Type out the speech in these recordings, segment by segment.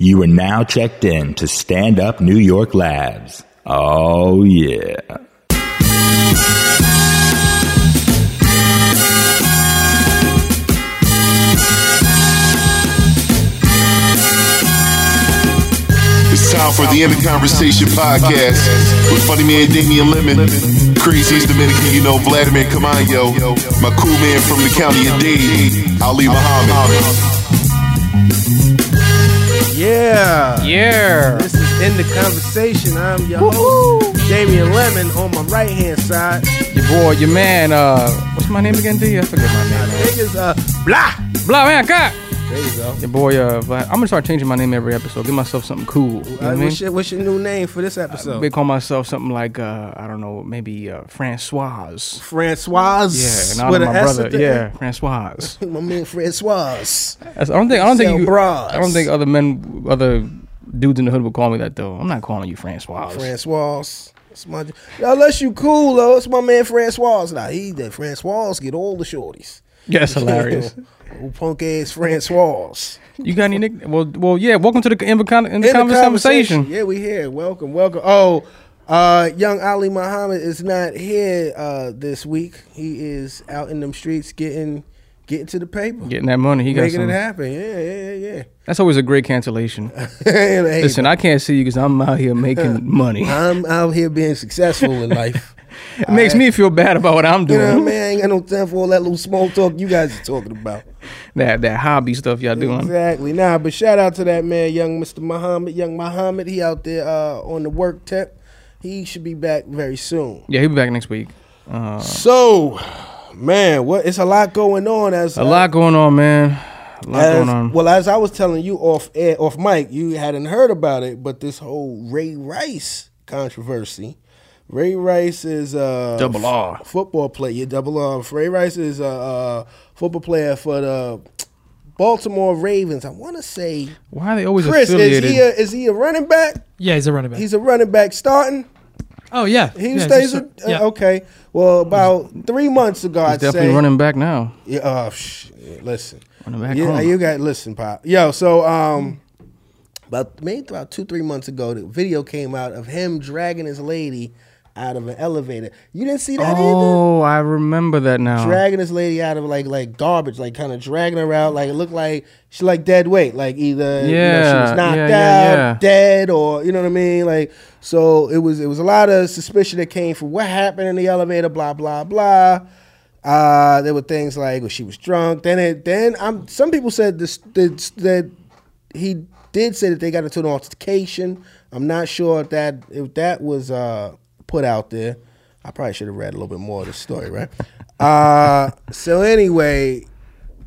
You are now checked in to Stand Up New York Labs. Oh, yeah. It's time for the In the Conversation podcast with funny man Damian Lemon, craziest Dominican you know Vladimir Caamaño, my cool man from the county of Dade, Ali Muhammad. Yeah. Yeah. This is In the Conversation. I'm your host, Damian Lemon, on my right hand side. Your boy, your man, uh, what's my name again, D? I forget my name. man. Niggas, uh, blah. Blah, man, God. There you go. Your boy, uh, Vlad. I'm gonna start changing my name every episode. Give myself something cool. You know what I Uh, mean? what's, your, what's your new name for this episode? They call myself something like, uh, I don't know, maybe uh, Francoise. Francoise. Yeah, and with I'm my S brother. at the Yeah, Francoise. My man Francoise. That's- I don't think. I don't think. You, bras. I don't think other men, other dudes in the hood would call me that though. I'm not calling you Francoise. Francoise. It's my, unless you cool though, it's my man Francoise. Now he that Francoise get all the shorties. That's hilarious. Punk ass Francoise. you got any nick? Well, well, yeah. Welcome to the in the, con- in the In the conversation. Yeah, we here. Welcome, welcome. Oh, uh, young Ali Muhammad is not here uh, this week. He is out in them streets getting getting to the paper, Getting that money, he got making some. it happen. Yeah, yeah, yeah. That's always a great cancellation. Listen, I can't see you because I'm out here making money. I'm out here being successful in life. It makes me feel bad about what I'm You doing. know what I ain't got no time for all that little small talk you guys are talking about. That that hobby stuff y'all doing. Exactly. Nah, but shout out to that man, young Mr. Muhammad, young Muhammad. He out there uh, on the work tip. He should be back very soon. Yeah, he'll be back next week. Uh, So, man, what? It's a lot going on. As a lot going on, man. A lot as- going on. Well, as I was telling you off air, off mic, you hadn't heard about it, but this whole Ray Rice controversy. Ray Rice is a Double R. football player. Yeah, double R. Ray Rice is a, uh football player for the Baltimore Ravens. I want to say Why are they always Chris. Is he a, is he a running back? Yeah, he's a running back. He's a running back starting. oh yeah, He yeah, stays. just- a- yeah. uh, okay. Well, about three months ago, He's I'd definitely say. running back now. Yeah. Oh, sh- listen. Running back Yeah, home. you got listen, pop. Yo, so um, about maybe about two three months ago, the video came out of him dragging his lady out of an elevator. You didn't see that either. Oh, I remember that now. Dragging this lady out of like like garbage, like kind of dragging her out. Like it looked like she like dead weight, like either you know, she Yeah, was knocked yeah, out, yeah, yeah. dead, or you know what I mean. Like so, it was it was a lot of suspicion that came from what happened in the elevator. Blah blah blah. Uh, there were things like well, she was drunk. Then it then I'm some people said this that, that he did say that they got into an altercation. I'm not sure if that if that was uh, put out there. I probably should have read a little bit more of the story, right? Uh, so anyway,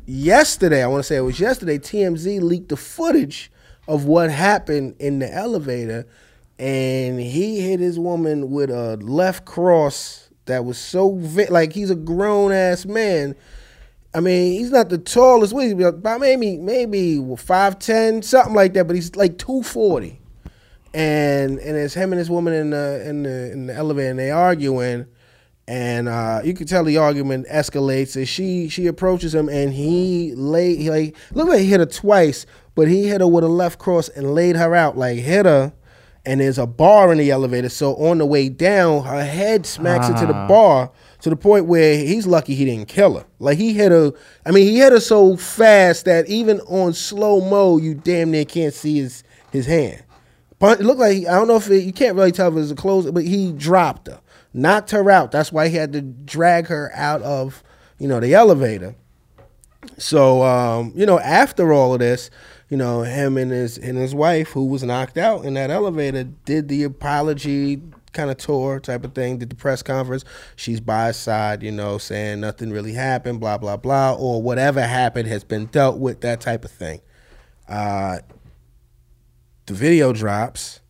yesterday I want to say it was yesterday. TMZ leaked the footage of what happened in the elevator, and he hit his woman with a left cross that was so like he's a grown ass man. I mean, he's not the tallest. What? About maybe maybe five ten, something like that. But he's like two forty, and and it's him and this woman in the in the in the elevator, and they arguing, and uh, you can tell the argument escalates. And she she approaches him, and he lay he like looked like he hit her twice, but he hit her with a left cross and laid her out, like hit her. And there's a bar in the elevator, so on the way down, her head smacks into the Ah. bar to the point where he's lucky he didn't kill her. Like he hit her. I mean, he hit her so fast that even on slow mo, you damn near can't see his his hand. It looked like I don't know if it, you can't really tell if it was a close, but he dropped her, knocked her out. That's why he had to drag her out of you know the elevator. So um, you know, after all of this, you know, him and his and his wife, who was knocked out in that elevator, did the apology kind of tour type of thing, did the press conference. She's by his side, you know, saying nothing really happened, blah blah blah, or whatever happened has been dealt with, that type of thing. Uh, the video drops.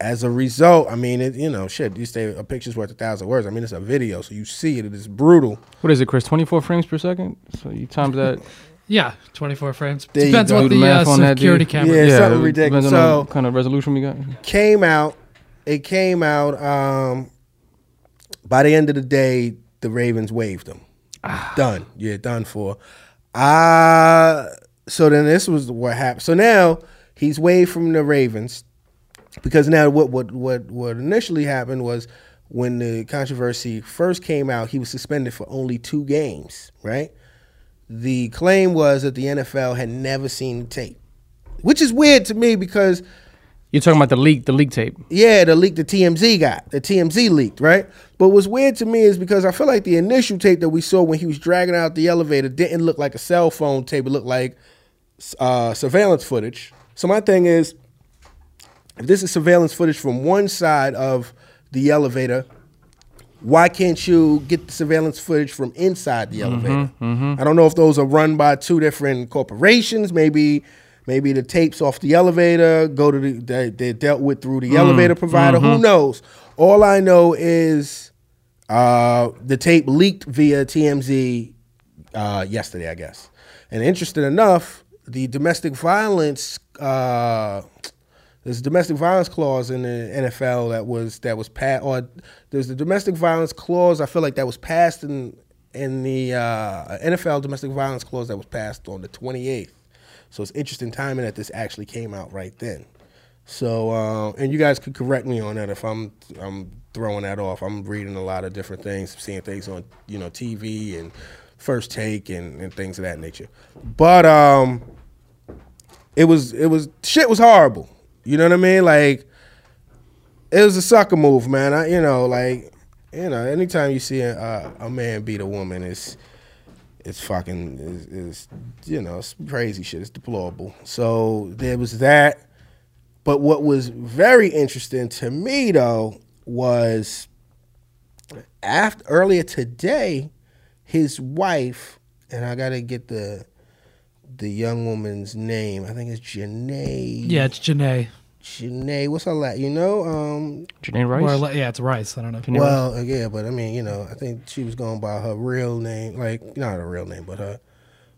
As a result, I mean, it, you know, shit. You say a picture's worth a thousand words. I mean, it's a video, so you see it. It is brutal. What is it, Chris? 24 frames per second? So you times that. Yeah, 24 frames. There Depends what Do the, the uh, math on that, security dude. camera. Yeah, something ridiculous. Depends on So- what kind of resolution we got. came out. It came out. Um, by the end of the day, the Ravens waived him. Done. Yeah, done for. Uh so then this was what happened. So now He's waived from the Ravens because now what what what what initially happened was when the controversy first came out, he was suspended for only two games, right? The claim was that the NFL had never seen the tape, which is weird to me because You're talking about the leak, the leak tape. yeah, the leak the TMZ got, the TMZ leaked, right? But what's weird to me is because I feel like the initial tape that we saw when he was dragging out the elevator didn't look like a cell phone tape. It looked like uh, surveillance footage. So my thing is, if this is surveillance footage from one side of the elevator, why can't you get the surveillance footage from inside the elevator? I don't know if those are run by two different corporations. Maybe, maybe the tapes off the elevator go to the they, they're dealt with through the elevator provider. Who knows? All I know is uh, the tape leaked via TMZ uh, yesterday, I guess. And interesting enough, the domestic violence uh, there's a domestic violence clause in the NFL that was that was passed, or there's the domestic violence clause. I feel like that was passed in in the uh, NFL domestic violence clause that was passed on the 28th. So it's interesting timing that this actually came out right then. So uh, and you guys could correct me on that if I'm I'm throwing that off. I'm reading a lot of different things, seeing things on you know TV and First Take and, and things of that nature. But um, it was it was shit was horrible. You know what I mean? Like it was a sucker move, man. I you know like you know anytime you see a, a man beat a woman, it's it's fucking is you know it's crazy shit. It's deplorable. So there was that. But what was very interesting to me though was after earlier today, his wife and I gotta get the the young woman's name. I think it's Janay. Yeah, it's Janay. Janay. What's her last? You know, um, Janay Rice. Or yeah, it's Rice. I don't know. Janay well, uh, yeah, but I mean, you know, I think she was going by her real name, like not her real name, but her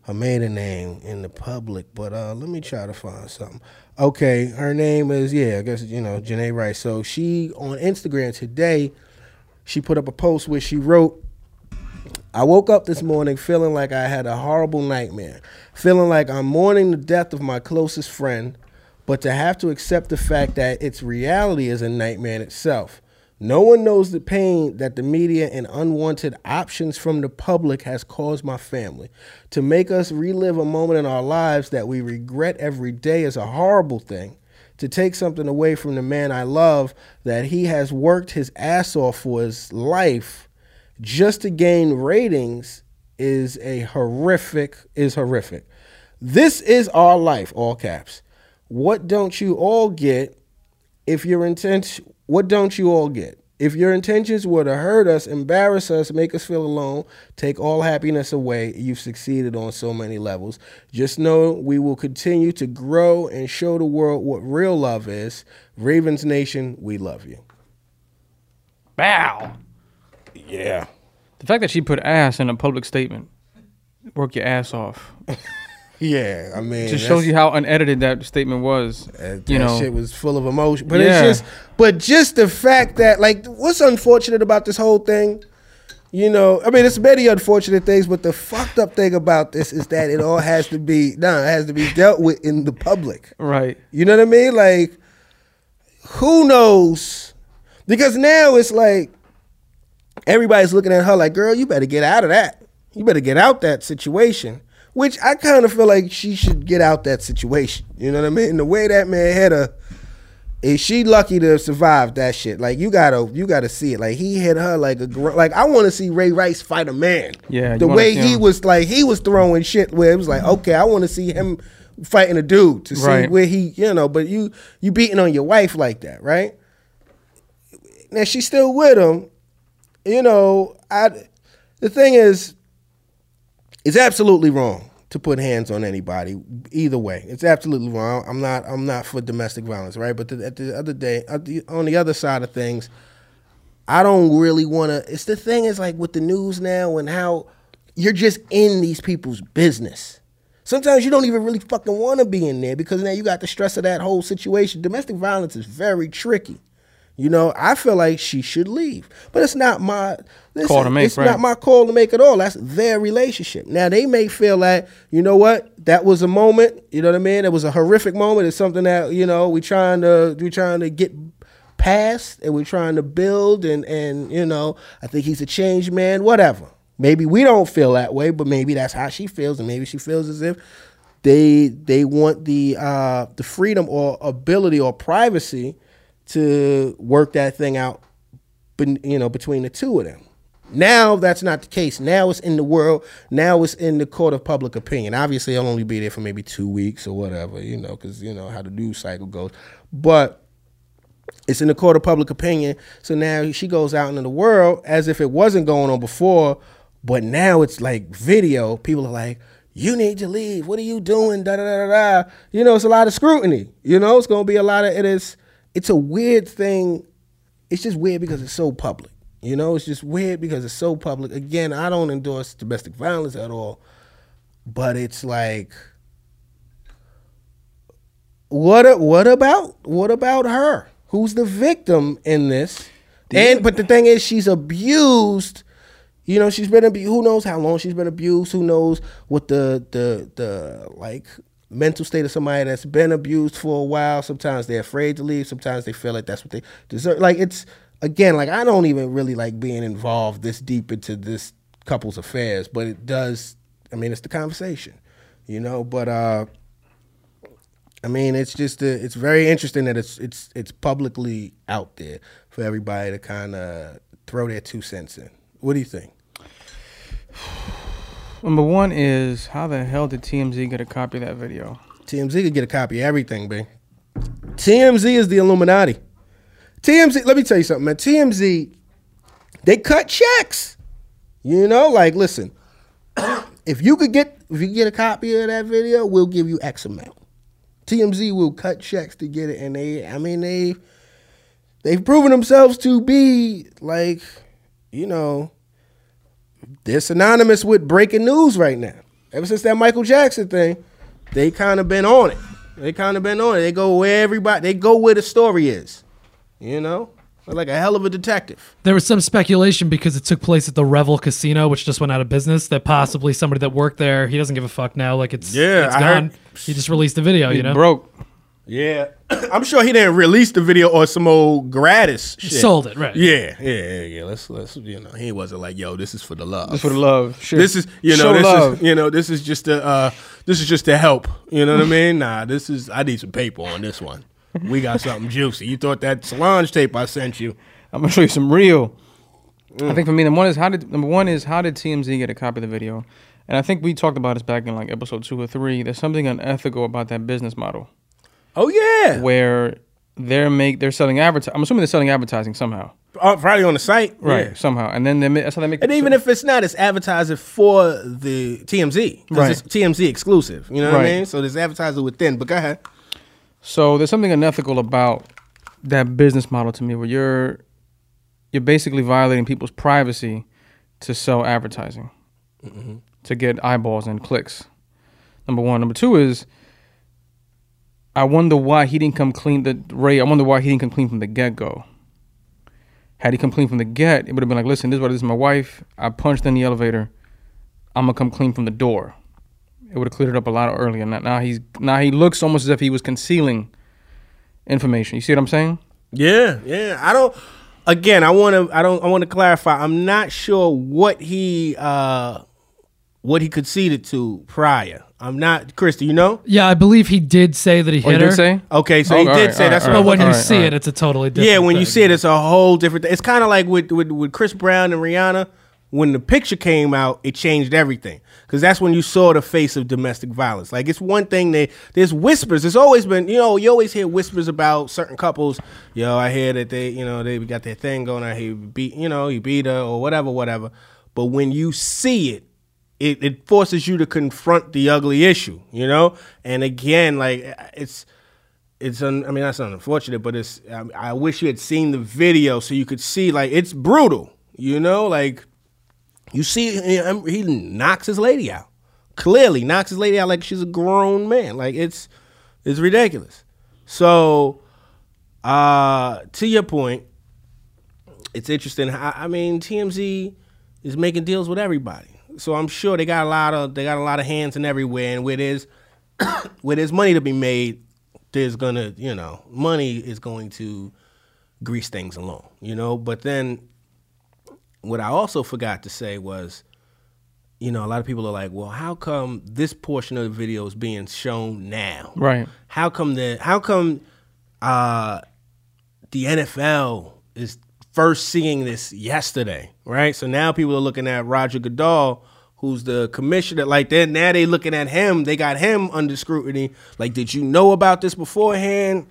her maiden name in the public. But uh, let me try to find something. Okay, her name is yeah, I guess you know Janay Rice. So she on Instagram today, she put up a post where she wrote. I woke up this morning feeling like I had a horrible nightmare, feeling like I'm mourning the death of my closest friend, but to have to accept the fact that its reality is a nightmare in itself. No one knows the pain that the media and unwanted options from the public has caused my family. To make us relive a moment in our lives that we regret every day is a horrible thing. To take something away from the man I love that he has worked his ass off for his life just to gain ratings is a horrific is horrific. This is our life, all caps. What don't you all get if your intent what don't you all get? If your intentions were to hurt us, embarrass us, make us feel alone, take all happiness away, you've succeeded on so many levels. Just know we will continue to grow and show the world what real love is. Ravens Nation, we love you. Bow. Yeah. The fact that she put ass in a public statement, work your ass off, Yeah, I mean, just shows you how unedited that statement was. That, you that know, shit was full of emotion. But Yeah. it's just, but just the fact that, like, what's unfortunate about this whole thing, you know, I mean, it's many unfortunate things, but the fucked up thing about this is that it all has to be, no, it has to be dealt with in the public. right? You know what I mean? Like, who knows? Because now it's like everybody's looking at her like, girl, you better get out of that. You better get out that situation. Which I kind of feel like she should get out that situation. You know what I mean? The way that man hit her, is she lucky to have survived that shit? Like you gotta, you gotta see it. Like he hit her like a like I want to see Ray Rice fight a man. Yeah, the way he was like he was throwing shit where it was like okay, I want to see him fighting a dude to see Right. where he you know. But you you beating on your wife like that, right? Now she's still with him. You know, I. The thing is, it's absolutely wrong to put hands on anybody. Either way, it's absolutely wrong. I'm not. I'm not for domestic violence, right? But the, at the other day, at the, on the other side of things, I don't really want to. It's the thing is like with the news now and how you're just in these people's business. Sometimes you don't even really fucking want to be in there because now you got the stress of that whole situation. Domestic violence is very tricky. You know, I feel like she should leave, but it's not my listen, Call to make, It's right. not my call to make at all. That's their relationship. Now they may feel like you know what that was a moment. You know what I mean? It was a horrific moment. It's something that you know we trying to we trying to get past and we're trying to build and and you know I think he's a changed man. Whatever. Maybe we don't feel that way, but maybe that's how she feels, and maybe she feels as if they they want the uh, the freedom or ability or privacy to work that thing out, you know, between the two of them. Now that's not the case. Now it's in the world. Now it's in the court of public opinion. Obviously, I'll only be there for maybe two weeks or whatever, you know, because you know how the news cycle goes. But it's in the court of public opinion. So now she goes out into the world as if it wasn't going on before, but now it's like video. People are like, "You need to leave. What are you doing?" Da da da da. You know, it's a lot of scrutiny. You know, it's going to be a lot of it is. It's a weird thing. It's just weird because it's so public. You know, it's just weird because it's so public. Again, I don't endorse domestic violence at all, but it's like what what about what about her? Who's the victim in this? And but the thing is, she's abused. You know, she's been abused. Who knows how long she's been abused? Who knows what the the the like mental state of somebody that's been abused for a while? Sometimes they're afraid to leave. Sometimes they feel like that's what they deserve. Like it's again, like I don't even really like being involved this deep into this couple's affairs, but it does. I mean, it's the conversation, you know. But uh I mean, it's just uh it's very interesting that it's it's it's publicly out there for everybody to kind of throw their two cents in. What do you think? Number one is how the hell did TMZ get a copy of that video? TMZ could get a copy of everything, B. TMZ is the Illuminati. TMZ, let me tell you something, man. TMZ, they cut checks. You know, like listen, if you could get if you get a copy of that video, we'll give you X amount. TMZ will cut checks to get it, and they, I mean, they, they've proven themselves to be like, you know, they're synonymous with breaking news right now. Ever since that Michael Jackson thing, they kind of been on it. They kind of been on it. They go where everybody, they go where the story is. You know, They're like a hell of a detective. There was some speculation because it took place at the Revel Casino, which just went out of business. That possibly somebody that worked there, he doesn't give a fuck now. Like it's Yeah, it's I gone. heard- He just released the video. You know, Broke. Yeah, I'm sure he didn't release the video or some old gratis shit. sold it right. Yeah, yeah, yeah, yeah. Let's let's you know he wasn't like yo, this is for the love. That's for the love. Sure. This is you know Show this love. is you know this is just a uh, this is just to help. You know what I mean? Nah, this is I need some paper on this one. We got something juicy. You thought that Solange tape I sent you? I'm gonna show you some real. Mm. I think for me, number one is how did number one is how did TMZ get a copy of the video, and I think we talked about this back in like episode two or three. There's something unethical about that business model Oh yeah, where they're make they're selling advertising. I'm assuming they're selling advertising somehow, Uh, probably on the site, right? Yeah. Somehow, and then they ma- that's how they make. And even if it's not, it's advertising for the TMZ. 'cause Right. It's TMZ exclusive. You know what I Right. mean? So there's advertising within. But go ahead. So there's something unethical about that business model to me, where you're you're basically violating people's privacy to sell advertising, to get eyeballs and clicks. Number one. Number two is, I wonder why he didn't come clean. The Ray, I wonder why he didn't come clean from the get go. Had he come clean from the get, it would have been like, listen, this is what this is my wife. I punched in the elevator. I'm gonna come clean from the door. It would have cleared it up a lot earlier. Now, now he's now he looks almost as if he was concealing information. You see what I'm saying? Yeah, yeah. I don't. Again, I want to. I don't. I want to clarify. I'm not sure what he uh what he conceded to prior. I'm not. Christy, you know? Yeah, I believe he did say that he Oh, you hit did her. say? Okay, so Oh, he all did right, say all that's. right, what But when you Alright, see it, alright. it's a totally different. yeah, when you thing. see it, it's a whole different. thing. It's kind of like with, with with Chris Brown and Rihanna. When the picture came out, it changed everything because that's when you saw the face of domestic violence. Like it's one thing that there's whispers. There's always been, you know, you always hear whispers about certain couples. Yo, I hear that they, you know, they got their thing going. I hear he beat, you know, he beat her or whatever, whatever. But when you see it, it, it forces you to confront the ugly issue, you know. And again, like it's it's un, I mean that's unfortunate, but it's I, I wish you had seen the video so you could see like it's brutal, you know, like you see he knocks his lady out. Clearly knocks his lady out like she's a grown man. Like it's it's ridiculous. So uh to your point, it's interesting. I, I mean, TMZ is making deals with everybody, so I'm sure they got a lot of they got a lot of hands in everywhere. And where there's where there's money to be made, there's gonna you know money is going to grease things along, you know. But then what I also forgot to say was, you know, a lot of people are like, well, how come this portion of the video is being shown now? Right. How come the how come uh the NFL is first seeing this yesterday, right? So now people are looking at Roger Goodell, who's the commissioner. Like then now they looking at him. They got him under scrutiny. Like, did you know about this beforehand?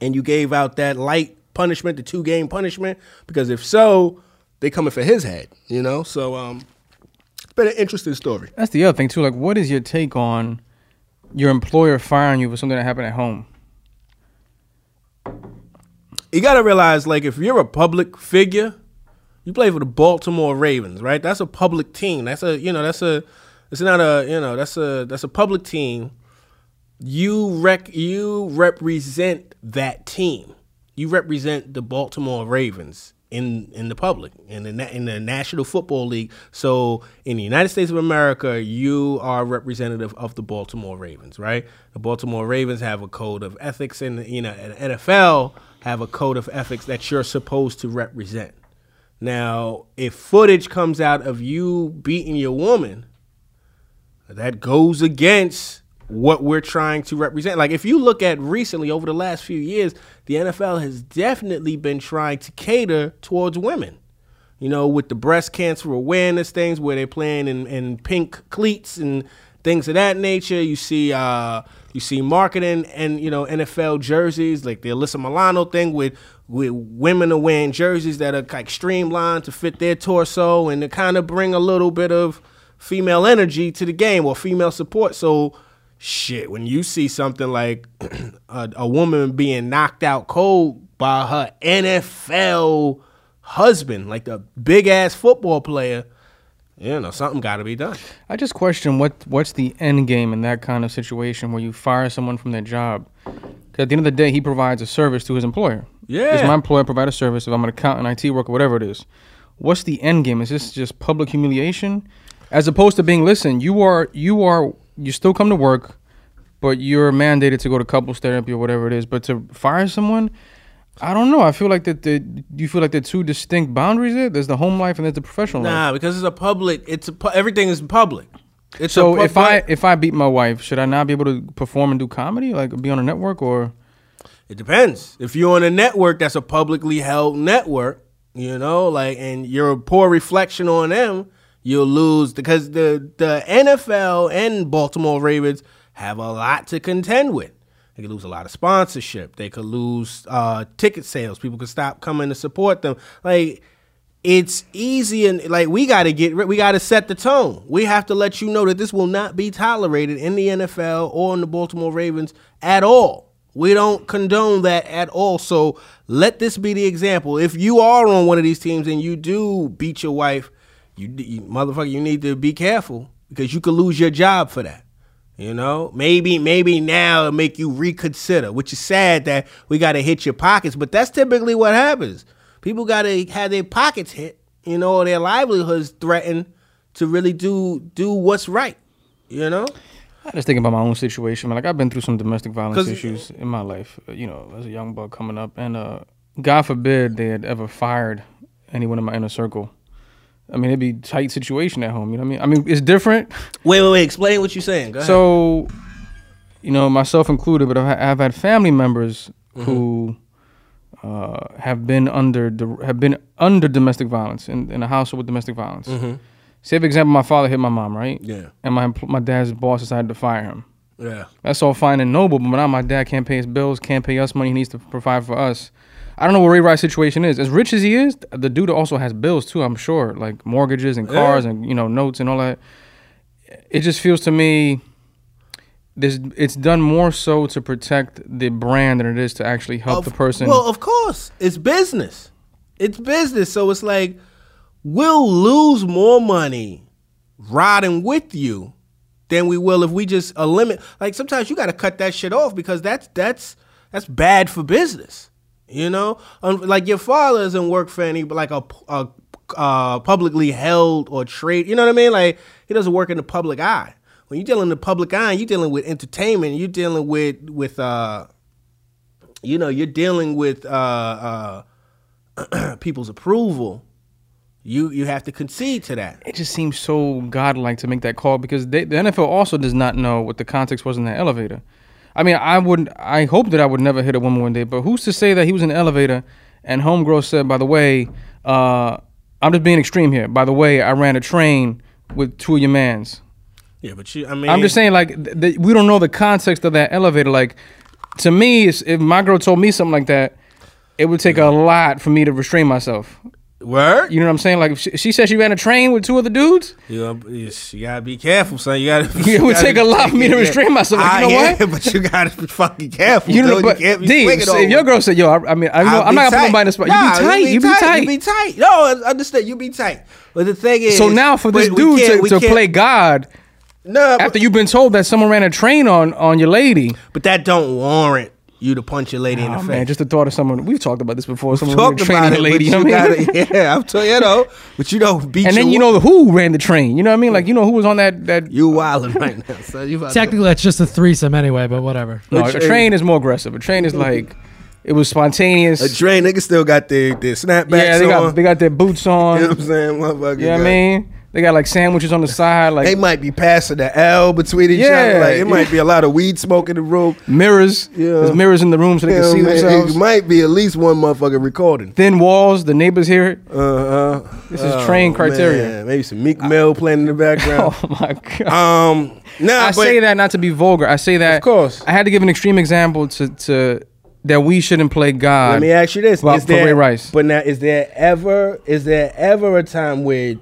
And you gave out that light punishment, the two game punishment, because if so, they coming for his head. You know. So um, it's been an interesting story. That's the other thing too. Like, what is your take on your employer firing you for something that happened at home? You got to realize like if you're a public figure you play for the baltimore ravens right? That's a public team. That's a you know that's a it's not a you know that's a that's a public team. You rec you represent that team. You represent the baltimore ravens in in the public in the in the National Football League. So in the United States of America, you are representative of the Baltimore Ravens, right? The Baltimore Ravens have a code of ethics, and you know, and NFL have a code of ethics that you're supposed to represent. Now, if footage comes out of you beating your woman, that goes against what we're trying to represent. Like if you look at recently over the last few years, the NFL has definitely been trying to cater towards women. You know, with the breast cancer awareness things where they're playing in, in pink cleats and things of that nature. You see uh you see marketing and you know NFL jerseys like the Alyssa Milano thing with with women are wearing jerseys that are like streamlined to fit their torso and to kind of bring a little bit of female energy to the game or female support. So shit, when you see something like a, a woman being knocked out cold by her NFL husband, like the big ass football player, you know, something got to be done. I just question what what's the end game in that kind of situation where you fire someone from their job. at the end of the day, he provides a service to his employer. Yeah. Is my employer provide a service? If I'm an accountant, IT worker, whatever it is, what's the end game? Is this just public humiliation, as opposed to being listen? You are you are you still come to work, but you're mandated to go to couples therapy or whatever it is. But to fire someone, I don't know. I feel like that the you feel like the two distinct boundaries there. There's the home life and there's the professional life. Nah, because it's a public. It's a everything is public. It's So if I if I beat my wife, should I not be able to perform and do comedy, like be on a network or? It depends. If you're on a network that's a publicly held network, you know, like, and you're a poor reflection on them, you'll lose because the the NFL and Baltimore Ravens have a lot to contend with. They could lose a lot of sponsorship. They could lose uh, ticket sales. People could stop coming to support them. Like it's easy and like we got to get we got to set the tone. We have to let you know that this will not be tolerated in the NFL or in the Baltimore Ravens at all. We don't condone that at all. So let this be the example. If you are on one of these teams and you do beat your wife, you, you motherfucker, you need to be careful because you could lose your job for that. You know, maybe maybe now it'll make you reconsider, which is sad that we got to hit your pockets, but that's typically what happens. People got to have their pockets hit, you know, or their livelihoods threatened to really do do what's right. You know, I just thinking about my own situation. Man. Like I've been through some domestic violence issues in my life. uh, You know, as a young buck coming up, and uh, God forbid they had ever fired anyone in my inner circle. I mean, it'd be tight situation at home. You know what I mean? I mean, it's different. wait, wait, wait. Explain what you're saying. Go ahead. So, you know, myself included, but I've, I've had family members who uh, have been under have been under domestic violence in, in a household with domestic violence. Say, for example, my father hit my mom, right? Yeah. And my my dad's boss decided to fire him. yeah, That's all fine and noble, but now my dad can't pay his bills, can't pay us money. He needs to provide for us. I don't know what Ray Rice's situation is. As rich as he is, the dude also has bills too. I'm sure, like mortgages and cars and you know notes and all that. It just feels to me, this it's done more so to protect the brand than it is to actually help Of- the person. Well, of course, it's business. It's business, so it's like we'll lose more money riding with you than we will if we just eliminate. Like sometimes you got to cut that shit off because that's that's that's bad for business. You know, like your father doesn't work for any like a, a uh, publicly held or trade. You know what I mean? Like he doesn't work in the public eye. When you're dealing in the public eye, you're dealing with entertainment. You're dealing with with uh, you know, you're dealing with uh, uh, people's approval. You you have to concede to that. It just seems so godlike to make that call because they, the NFL also does not know what the context was in the elevator. I mean, I would, I hope that I would never hit a woman one day, but who's to say that he was in the elevator and homegirl said, by the way, uh, I'm just being extreme here. By the way, I ran a train with two of your mans. Yeah, but you, I mean, I'm just saying, like, th- th- we don't know the context of that elevator. Like, to me, if my girl told me something like that, it would take a lot for me to restrain myself. Word. You know what I'm saying? Like, if she, she said she ran a train with two other dudes. You, know, you you gotta be careful, son. You gotta. It would gotta take a lot for me to yeah. restrain myself. Like, you ah, know I- what? yeah, But you gotta be fucking careful. You know, dude. but you can't be D, over. if your girl said, "Yo," I, I mean, I know, I'm not gonna put nobody in the spot. Nah, you be tight. You be tight. You be tight. No, I understand. You be tight. But the thing is, so now for this dude to, to play God no, after you've been told that someone ran a train on on your lady. but that don't warrant you to punch your lady in the Oh face. man, just the thought of someone. We've talked about this before. Someone Talked ran a about it, a lady. You know I mean? gotta, yeah, I'm telling you, know, but you don't beat and then you know the who ran the train. You know what I mean? Like you know who was on that that. you wilding right now. So you about to- Technically, that's just a threesome anyway, but whatever. No, Which a train is more aggressive. A train is like it was spontaneous. a train niggas still got their their snapbacks yeah, they on. got they got their boots on. you know what I'm saying, motherfucker? You know what I mean? They got like sandwiches on the side, like They might be passing the L between each Yeah, other. Like it might be a lot of weed smoke in the room. mirrors. Yeah. There's mirrors in the room so they You can see mean? themselves. It might be at least one motherfucker recording. Thin walls, the neighbors hear it. Uh uh This is train criteria. Maybe some Meek Mill playing in the background. Oh my god. Um, nah, I say that not to be vulgar. I say that Of course. I had to give an extreme example to to that we shouldn't play God. Let me ask you this: for- Is there, Ray Rice. But now, is there ever is there ever a time where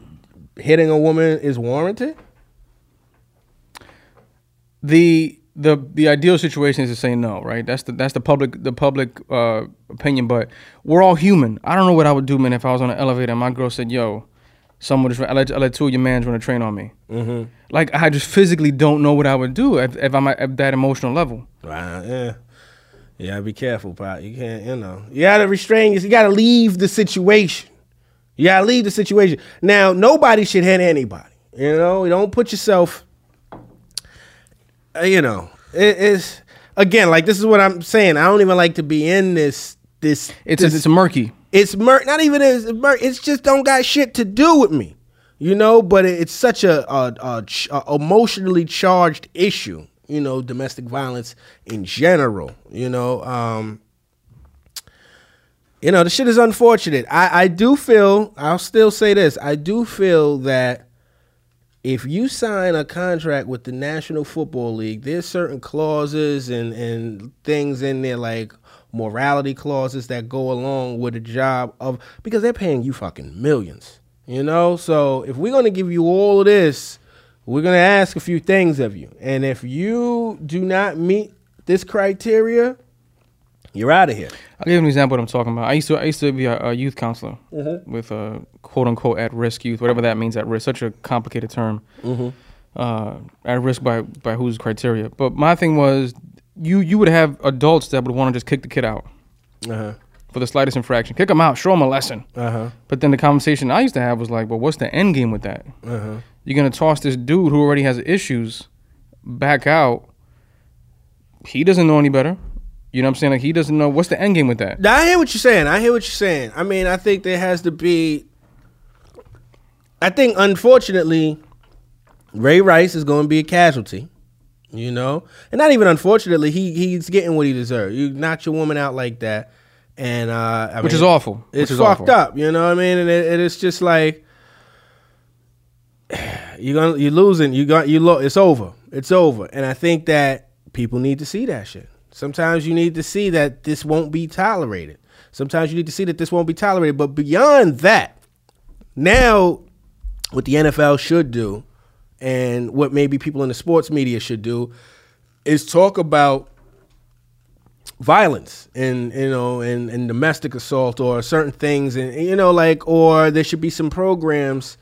hitting a woman is warranted? the the the ideal situation is to say no, right? That's the that's the public the public uh, opinion. But we're all human. I don't know what I would do, man, if I was on an elevator and my girl said, "Yo, someone just I let, I let two of your mans run a train on me." Mm-hmm. Like I just physically don't know what I would do if, if I'm at, at that emotional level. Wow, yeah. Yeah, be careful, Pop. You can't, you know. You gotta restrain yourself. You gotta leave the situation. You gotta leave the situation. Now, nobody should hit anybody. You know, you don't put yourself. uh, You know, it is again like this is what I'm saying. I don't even like to be in this. This It's this, a, it's murky. it's mur- not even as mur- it's just don't got shit to do with me you know but it's such a, a, a, a emotionally charged issue you know domestic violence in general you know um you know the shit is unfortunate i i do feel i'll still say this i do feel that if you sign a contract with the National Football League, there's certain clauses and, and things in there like morality clauses that go along with a job of because they're paying you fucking millions. You know? So if we're gonna give you all of this, we're gonna ask a few things of you. And if you do not meet this criteria, you're out of here. I'll give you an example of what I'm talking about. I used to I used to be a, a youth counselor Mm-hmm. with uh, quote unquote at risk youth, whatever that means at risk. Such a complicated term. Mm-hmm. Uh, at risk by by whose criteria? But my thing was, you you would have adults that would want to just kick the kid out Uh-huh. for the slightest infraction, kick him out, show him a lesson. Uh-huh. But then the conversation I used to have was like, well, what's the end game with that? Uh-huh. You're gonna toss this dude who already has issues back out. He doesn't know any better. You know what I'm saying? Like he doesn't know what's the end game with that. I hear what you're saying. I hear what you're saying. I mean, I think there has to be. I think, unfortunately, Ray Rice is going to be a casualty. You know, and not even unfortunately, he he's getting what he deserves. You knock your woman out like that, and uh, I Which mean, is awful. It's is fucked awful. up. You know what I mean? And it, it is just like you're gonna you're losing. You got you lo- It's over. It's over. And I think that people need to see that shit. Sometimes you need to see that this won't be tolerated. Sometimes you need to see that this won't be tolerated. But beyond that, now what the NFL should do, and what maybe people in the sports media should do, is talk about violence and you know and, and domestic assault or certain things and you know like or there should be some programs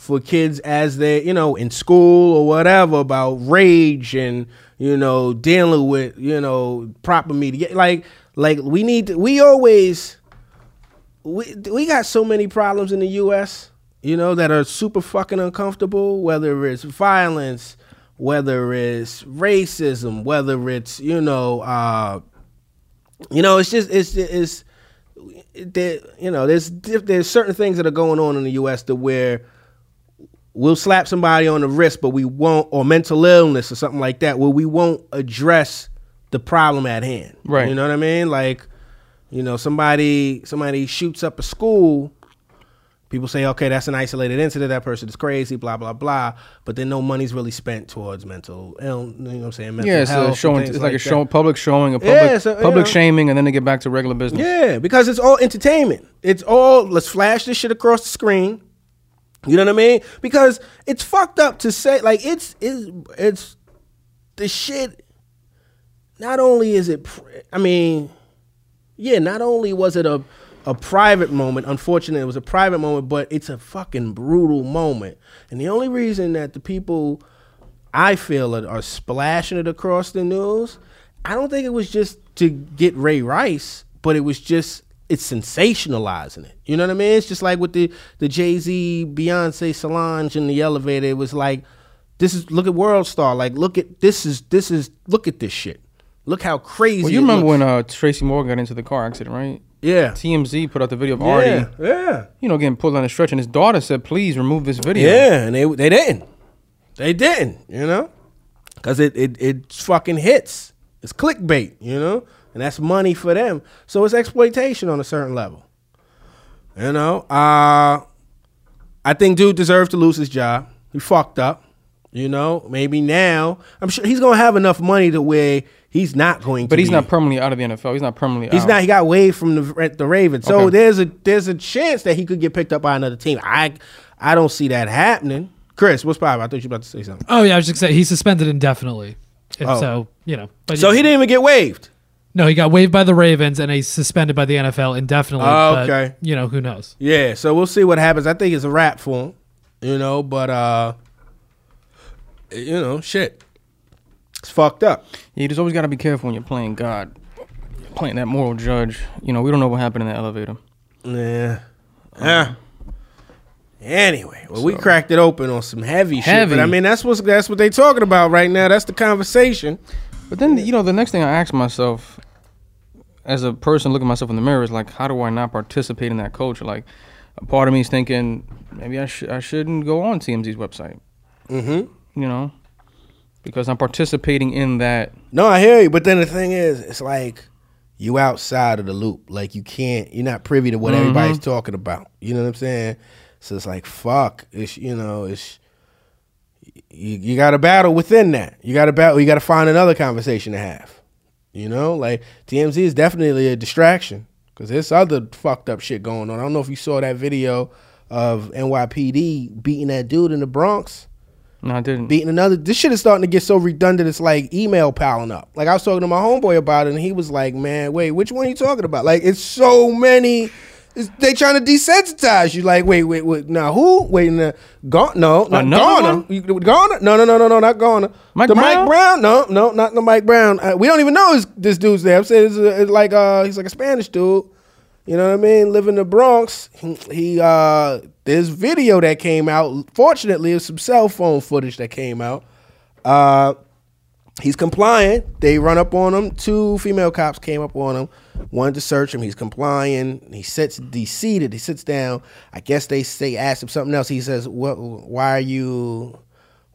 for kids as they you know in school or whatever about rage and you know dealing with you know proper media like Like we need to, we always we we got so many problems in the US, you know, that are super fucking uncomfortable, whether it's violence, whether it's racism, whether it's, you know, uh you know, it's just it's it's there, you know, there's there's certain things that are going on in the U.S. to where we'll slap somebody on the wrist, but we won't, or mental illness or something like that, where we won't address the problem at hand. Right. You know what I mean? Like, you know, somebody somebody shoots up a school. People say, okay, that's an isolated incident. That person is crazy, blah blah blah. But then no money's really spent towards mental, illness, you know what I'm saying? Mental Yeah, it's a showing. It's like, a show, public showing, a public, Yeah, so, public know. shaming, and then they get back to regular business. Yeah, because it's all entertainment. It's all let's flash this shit across the screen. You know what I mean? Because it's fucked up to say like it's it's it's the shit. Not only is it, I mean, yeah. Not only was it a a private moment. Unfortunately, it was a private moment, but it's a fucking brutal moment. And the only reason that the people I feel are, are splashing it across the news, I don't think it was just to get Ray Rice, but it was just it's sensationalizing it. You know what I mean? It's just like with the the Jay Z, Beyonce, Solange in the elevator. It was like this is look at World Star. Like look at this is this is look at this shit. Look how crazy. Well, you remember looks. when uh, Tracy Morgan got into the car accident, right? Yeah. TMZ put out the video of Yeah. Artie, Yeah. you know, getting pulled on a stretcher, and his daughter said, "Please remove this video." Yeah, and they they didn't. They didn't, you know? Cuz it, it it fucking hits. It's clickbait, you know? And that's money for them. So it's exploitation on a certain level. You know? Uh I think dude deserves to lose his job. He fucked up. You know, maybe now I'm sure he's gonna have enough money to where he's not going to. But he's be- not permanently out of the NFL. He's not permanently. He's out. not. He got waived from the the Ravens, so Okay. there's a there's a chance that he could get picked up by another team. I I don't see that happening. Chris, what's poppin'? I thought you were about to say something. Oh yeah, I was just gonna say he's suspended indefinitely. And Oh. So you know, but So he didn't even get waived. No, he got waived by the Ravens and he's suspended by the NFL indefinitely. Oh, but, okay. you know who knows? Yeah, so we'll see what happens. I think it's a wrap for him, you know. But uh, you know, shit, it's fucked up. Yeah, you just always got to be careful when you're playing God, playing that moral judge. You know, we don't know what happened in the elevator. Yeah. Yeah. Anyway, well, we cracked it open on some heavy, shit, but I mean that's what's that's what they're talking about right now. That's the conversation. But then, you know, the next thing I ask myself, as a person looking myself in the mirror, is like, how do I not participate in that culture? Like, a part of me is thinking maybe I should I shouldn't go on TMZ's website. Mm-hmm. You know, because I'm participating in that. No, I hear you, but then the thing is, it's like you outside of the loop. Like you can't, you're not privy to what everybody's talking about. You know what I'm saying? So it's like fuck. It's you know, it's you, you got to battle within that. You got to battle. You got to find another conversation to have. You know, like TMZ is definitely a distraction because there's other fucked up shit going on. I don't know if you saw that video of NYPD beating that dude in the Bronx No, I didn't. beating another. This shit is starting to get so redundant. It's like email piling up. Like I was talking to my homeboy about it, and he was like, "Man, wait, which one are you talking about? Like it's so many. It's, they trying to desensitize you. Like, wait, wait, wait. Now who? Wait, no, Ga- no, Garner. one? Garner? No, no, no, no, no, not Garner. Mike the Brown? Mike Brown? No, no, not the Mike Brown. Uh, we don't even know is this dude's there. I'm saying it's, a, it's like uh, he's like a Spanish dude. You know what I mean? Live in the Bronx. He, he uh there's video that came out. Fortunately, there's some cell phone footage that came out. Uh he's complying. They run up on him. Two female cops came up on him, wanted to search him. He's complying. He sits he's seated, he sits down. I guess they say ask him something else. He says, What why are you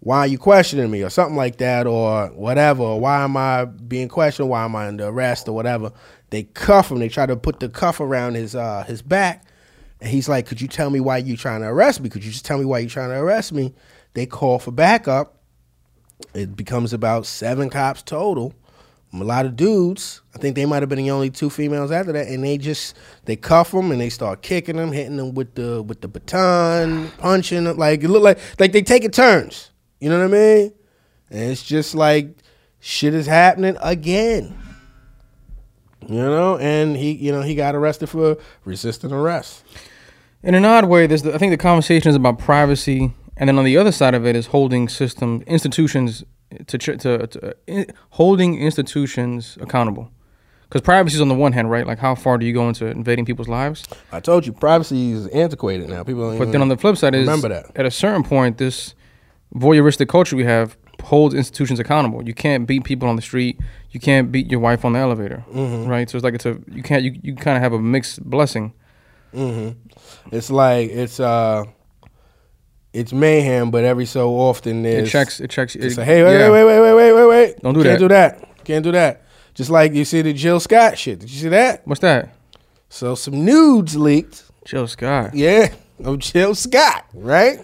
why are you questioning me or something like that or whatever or why am i being questioned why am i under arrest or whatever they cuff him they try to put the cuff around his uh his back and he's like could you tell me why you trying to arrest me could you just tell me why you trying to arrest me they call for backup it becomes about seven cops total. A lot of dudes i think they might have been the only two females after that and they just they cuff them and they start kicking them hitting them with the with the baton punching them like it look like like they taking turns. You know what i mean? And it's just like shit is happening again. You know? And he you know he got arrested for resisting arrest. In an odd way, this I think the conversation is about privacy, and then on the other side of it is holding system institutions to to, to uh, in, holding institutions accountable. Because privacy is on the one hand, right? Like how far do you go into invading people's lives? I told you, privacy is antiquated now. People But then on the flip side is remember that. at a certain point, this voyeuristic culture we have holds institutions accountable. You can't beat people on the street. You can't beat your wife on the elevator, Mm-hmm. right? So it's like it's a you can't you, you kind of have a mixed blessing. It's like it's uh, it's mayhem, but every so often there's It checks it checks. It's like, hey, wait, yeah. wait, wait, wait, wait, wait, wait. Don't do Can't that. do that. Can't do that. Just like you see the Jill Scott shit. Did you see that? What's that? So some nudes leaked. Jill Scott. Yeah, of Jill Scott, right?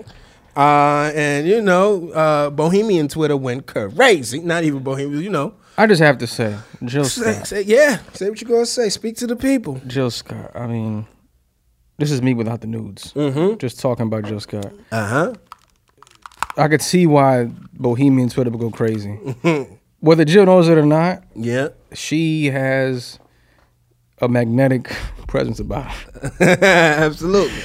Uh, and you know, uh, Bohemian Twitter went crazy. Not even Bohemian, you know. I just have to say, Jill Say, Scott. say, yeah, say what you're gonna say. Speak to the people. Jill Scott. I mean, this is me without the nudes. Mm-hmm. Just talking about Jill Scott. Uh huh. I could see why Bohemian Twitter would go crazy. Whether Jill knows it or not, Yeah. she has a magnetic presence about her. Absolutely.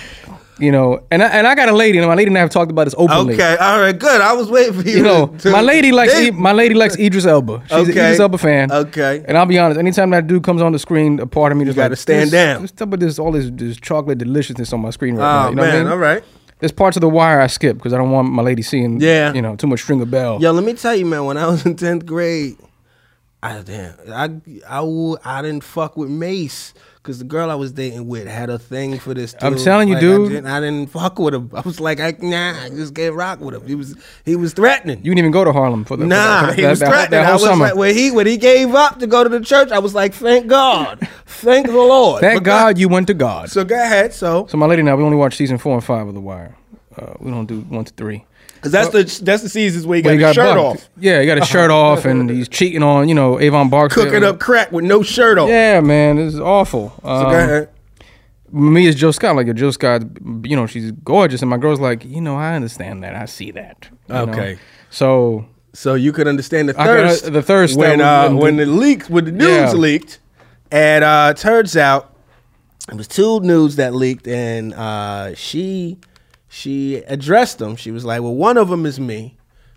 You know, and I, and I got a lady, and my lady and I have talked about this openly. Okay. All right. Good. I was waiting for you. You know, to- my lady likes They- my lady likes Idris Elba. She's an Okay. Idris Elba fan. Okay. And I'll be honest, anytime that dude comes on the screen, a part of me just gotta like, stand down. There's stuff with this all this, this chocolate deliciousness on my screen right Oh now. You know man. what I mean? All right. There's parts of the wire I skip because I don't want my lady seeing, Yeah. you know, too much Stringer Bell. Yo, let me tell you, man. When I was in tenth grade, I damn, I I I didn't fuck with Mase because the girl I was dating with had a thing for this. Dude. I'm telling you, Like, dude. I didn't, I didn't fuck with him. I was like, I, nah, I just can't rock with him. He was he was threatening. You didn't even go to Harlem for the for Nah, that, he that- was that threatening. that I whole was summer. like, when he when he gave up to go to the church, I was like, thank God, thank the Lord. Thank But God you went to God. So go ahead. So So my lady and I, we only watch season four and five of The Wire. Uh, we don't do one to three. Because that's the that's the seasons where But got he your got shirt bucked. off, Yeah, he got his shirt off, and he's cheating on you know Avon Barksdale. cooking up crack with no shirt on. Yeah, man, this is awful. So Um, go ahead. me as Joe Scott, like a Joe Scott, you know, she's gorgeous, and my girl's like, you know, I understand that, I see that. you know? Okay. So So you could understand the I could- thirst. the thirst when uh, when the leaks when the news Yeah. leaked, and uh, turns out it was two news that leaked, and uh, she she addressed them. She was like, "Well, one of them is me."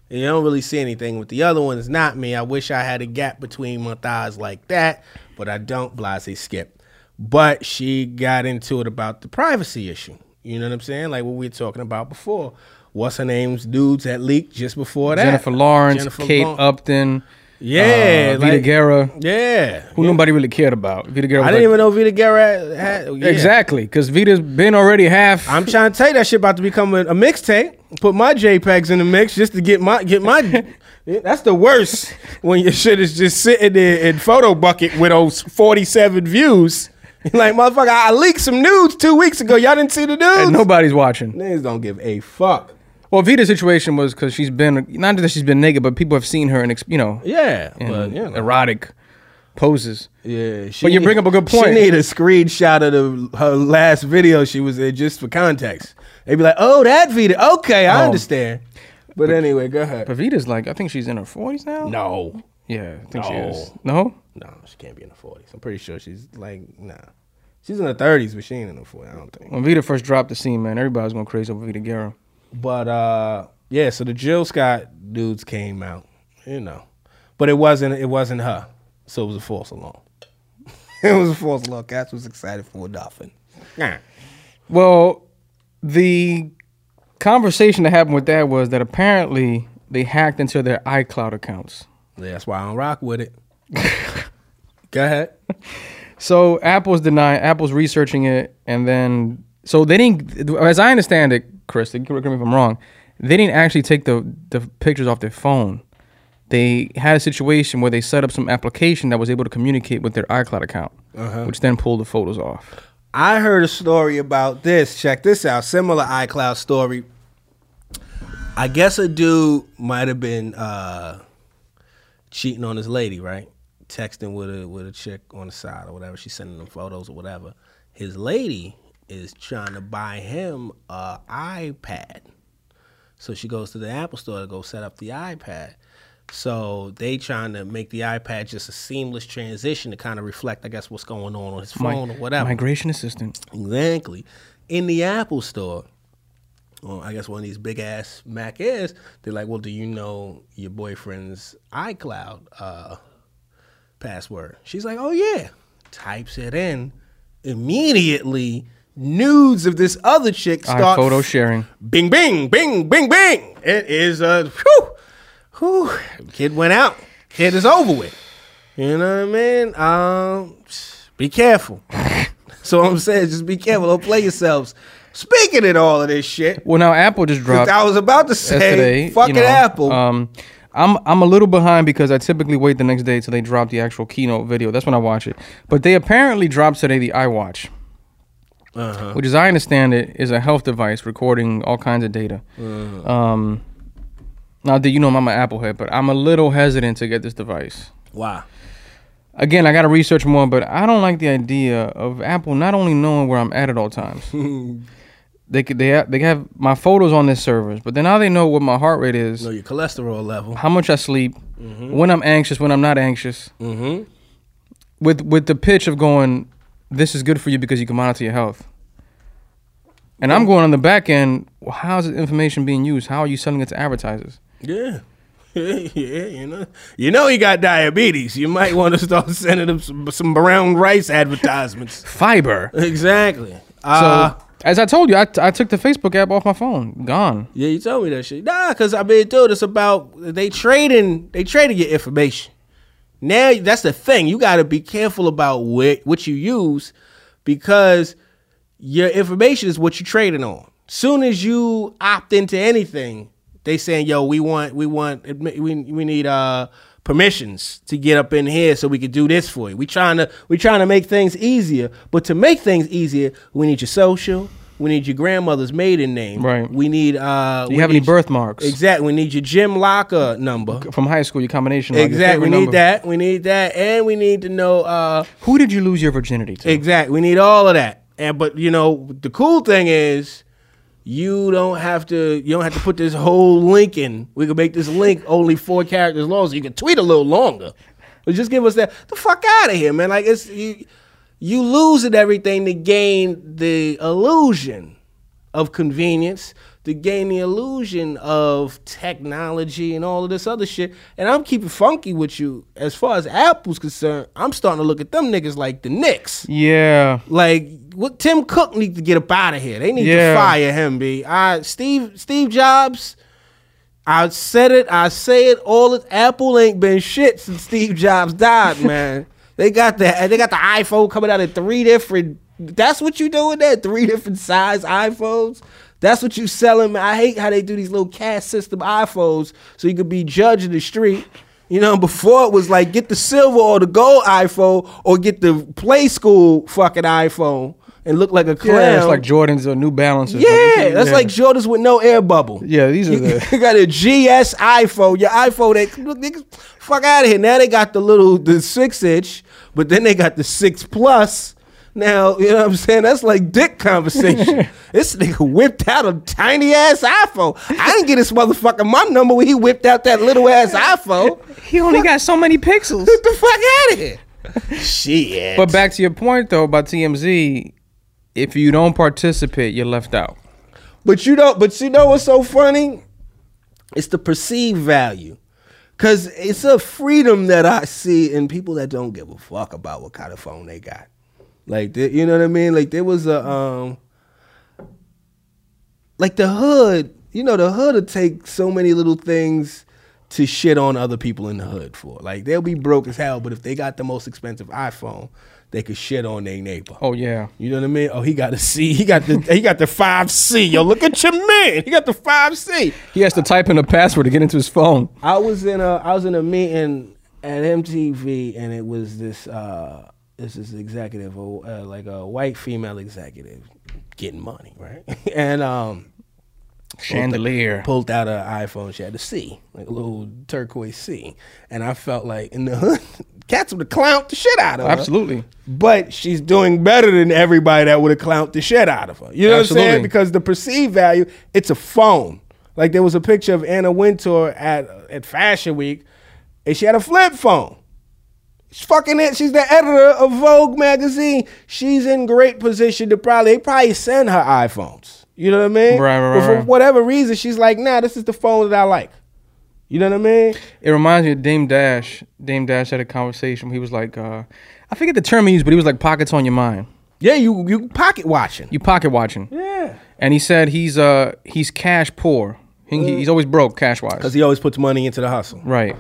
And you don't really see anything with the other one is not me. I wish I had a gap between my thighs like that, but I don't. Blase skip. But she got into it about the privacy issue. You know what I'm saying? Like what we were talking about before. What's her name's dudes that leaked just before that? Jennifer Lawrence, Jennifer Kate Law- Upton, Yeah, uh, Vida like- Guerra, Yeah. who nobody really cared about. Vida Guerra, I didn't like- even know Vida Guerra had. yeah. exactly because Vida's been already half. I'm trying to tell you that shit about to become a, a mixtape. Put my JPEGs in the mix just to get my get my. That's the worst when your shit is just sitting there in Photobucket with those 47 views. like motherfucker, I leaked some nudes two weeks ago. Y'all didn't see the nudes. and nobody's watching. Niggas don't give a fuck. Well, Vida's situation was because she's been not that she's been naked, but people have seen her in ex- you know Yeah, in but you know. erotic poses. Yeah, she But you bring up a good point. She need a screenshot of the, her last video she was in just for context. They'd be like, "Oh, that video. Okay, I Oh. understand." But, anyway, go ahead. But Vida's like I think she's in her forties now. No, Yeah, I think she is. No. no, she can't be in her forties. I'm pretty sure she's like, nah, she's in her thirties, but she ain't in her forties. I don't think. When Vida first dropped the scene, man, everybody was going crazy over Vida Guerra. But uh, yeah, so the Jill Scott dudes came out, you know, but it wasn't it wasn't her, so it was a false alarm. it was a false alarm. Cats was excited for nothing. Nah. Well, the conversation that happened with that was that apparently they hacked into their iCloud accounts. Yeah, that's why I don't rock with it. Go ahead. So Apple's denying, Apple's researching it, and then so they didn't. As I understand it, Chris, correct me if I'm wrong. They didn't actually take the the pictures off their phone. They had a situation where they set up some application that was able to communicate with their iCloud account, which then pulled the photos off. I heard a story about this. Check this out. Similar iCloud story. I guess a dude might have been uh, cheating on his lady, right? Texting with a with a chick on the side or whatever. She's sending them photos or whatever. His lady is trying to buy him a iPad. So she goes to the Apple store to go set up the iPad. So they trying to make the iPad just a seamless transition to kind of reflect, I guess, what's going on on his phone or whatever. Migration assistant. Exactly. In the Apple store, well, I guess one of these big ass Mac Airs, they're like, well, do you know your boyfriend's iCloud uh, password. She's like, oh yeah. Types it in. Immediately, nudes of this other chick start photo sharing. bing, bing, bing, bing, bing. It is a whew, whew. Kid went out. Kid is over with. You know what I mean? Um, be careful. so I'm saying, just be careful. Don't play yourselves. Speaking of all of this shit, Well, now Apple just dropped I was about to say, yesterday. fucking you know, Apple. Um, I'm I'm a little behind because I typically wait the next day till they drop the actual keynote video. That's when I watch it. But they apparently dropped today the iWatch, Uh-huh. which, as I understand it, is a health device recording all kinds of data. Uh-huh. Um, now, do you know I'm an Apple head, but I'm a little hesitant to get this device. wow. Again, I got to research more, but I don't like the idea of Apple not only knowing where I'm at at all times. they could they have, they have my photos on their servers, but then now they know what my heart rate is, Know your cholesterol level. how much I sleep, when I'm anxious, when I'm not anxious. Mm-hmm. With with the pitch of going, this is good for you because you can monitor your health. And I'm going on the back end. Well, how's this information being used? How are you selling it to advertisers? Yeah. yeah, you know, you know, he got diabetes. You might want to start sending him some, some brown rice advertisements. Fiber. exactly. So, Uh, as I told you, I, I took the Facebook app off my phone. Gone. Yeah, you told me that shit. Nah, cause I mean, dude, it's about they trading. They trading your information. Now that's the thing. You got to be careful about what what you use, because your information is what you're trading on. Soon as you opt into anything, they saying, "Yo, we want, we want, we we need uh permissions to get up in here so we could do this for you. We trying to we trying to make things easier, but to make things easier, we need your social." We need your grandmother's maiden name. Right. We need. uh Do you we have any birthmarks? Exactly. We need your gym Locker number. From high school, your combination. Exactly. We need number. that. We need that, and we need to know. uh Who did you lose your virginity to? Exactly. We need all of that. And but you know the cool thing is. You don't have to. You don't have to put this whole link in. We can make this link only four characters long, so you can tweet a little longer. But just give us that. The fuck out of here, man! Like it's you. You losing everything to gain the illusion of convenience, to gain the illusion of technology and all of this other shit. And I'm keeping funky with you as far as Apple's concerned. I'm starting to look at them niggas like the Knicks. Yeah. Like what Tim Cook need to get up out of here. They need Yeah. to fire him, B. I Steve Steve Jobs. I said it, I say it all the Apple ain't been shit since Steve Jobs died, man. They got the they got the iPhone coming out in three different that's what you doing there? Three different size iPhones? That's what you selling. I hate how they do these little cash system iPhones so you could be judged in the street. You know, before it was like get the silver or the gold iPhone or get the play school fucking iPhone and look like a clown. Yeah, it's like Jordans or New Balances. Yeah, that's Yeah. like Jordans with no air bubble. Yeah, these are You, the- you got a GS iPhone. Your iPhone, look, niggas, fuck out of here. Now they got the little the six inch, but then they got the six plus. Now you know what I'm saying. That's like dick conversation. this nigga whipped out a tiny ass iPhone. I didn't get this motherfucker my number when he whipped out that little ass iPhone. He only got so many pixels. Get the fuck out of here. Shit. But back to your point though about TMZ, if you don't participate, you're left out. But you know, but you know what's so funny? It's the perceived value. Cause it's a freedom that I see in people that don't give a fuck about what kind of phone they got. Like you know what I mean? Like there was a um like the hood, you know, the hood will take so many little things to shit on other people in the hood for. Like they'll be broke as hell, but if they got the most expensive iPhone, they could shit on their neighbor. Oh yeah. You know what I mean? Oh, he got a C. He got the he got the five C. Yo, look at your man. He got the five C. He has to type in a password to get into his phone. I was in a I was in a meeting at MTV, and it was this uh this is executive, uh, like a white female executive, getting money, right? and um, Chandelier. pulled out an iPhone. She had a C, like a little turquoise C, and I felt like in the hood, cats would have clowned the shit out of her. Absolutely. but she's doing better than everybody that would have clowned the shit out of her. You know what I'm saying? Because the perceived value, it's a phone. Like there was a picture of Anna Wintour at at Fashion Week, and she had a flip phone. She's fucking it. She's the editor of Vogue magazine. She's in great position to probably they probably send her iPhones. You know what I mean? Right, right, But for right. whatever reason, she's like, nah, this is the phone that I like. You know what I mean? It reminds me of Dame Dash. Dame Dash had a conversation. Where he was like, uh, I forget the term he used, but he was like pockets on your mind. Yeah, you you pocket watching. You pocket watching. Yeah. And he said he's uh he's cash poor. He, he's always broke cash wise. Because he always puts money into the hustle. Right.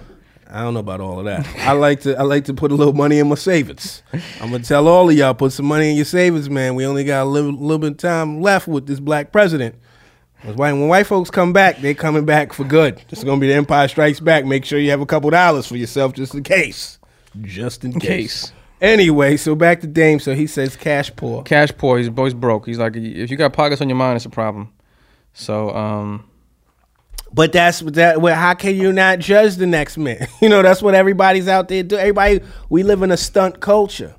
I don't know about all of that. I like to I like to put a little money in my savings. I'm gonna tell all of y'all put some money in your savings, man. We only got a little, little bit of time left with this black president. When white folks come back, they're coming back for good. This is gonna be the Empire Strikes Back. Make sure you have a couple dollars for yourself just in case. Just in, case. case. Anyway, so back to Dame. So he says cash poor. Cash poor. He's always broke. He's like, if you got pockets on your mind, it's a problem. So um, But that's that. Well, how can you not judge the next man? You know, that's what everybody's out there do. Everybody, we live in a stunt culture.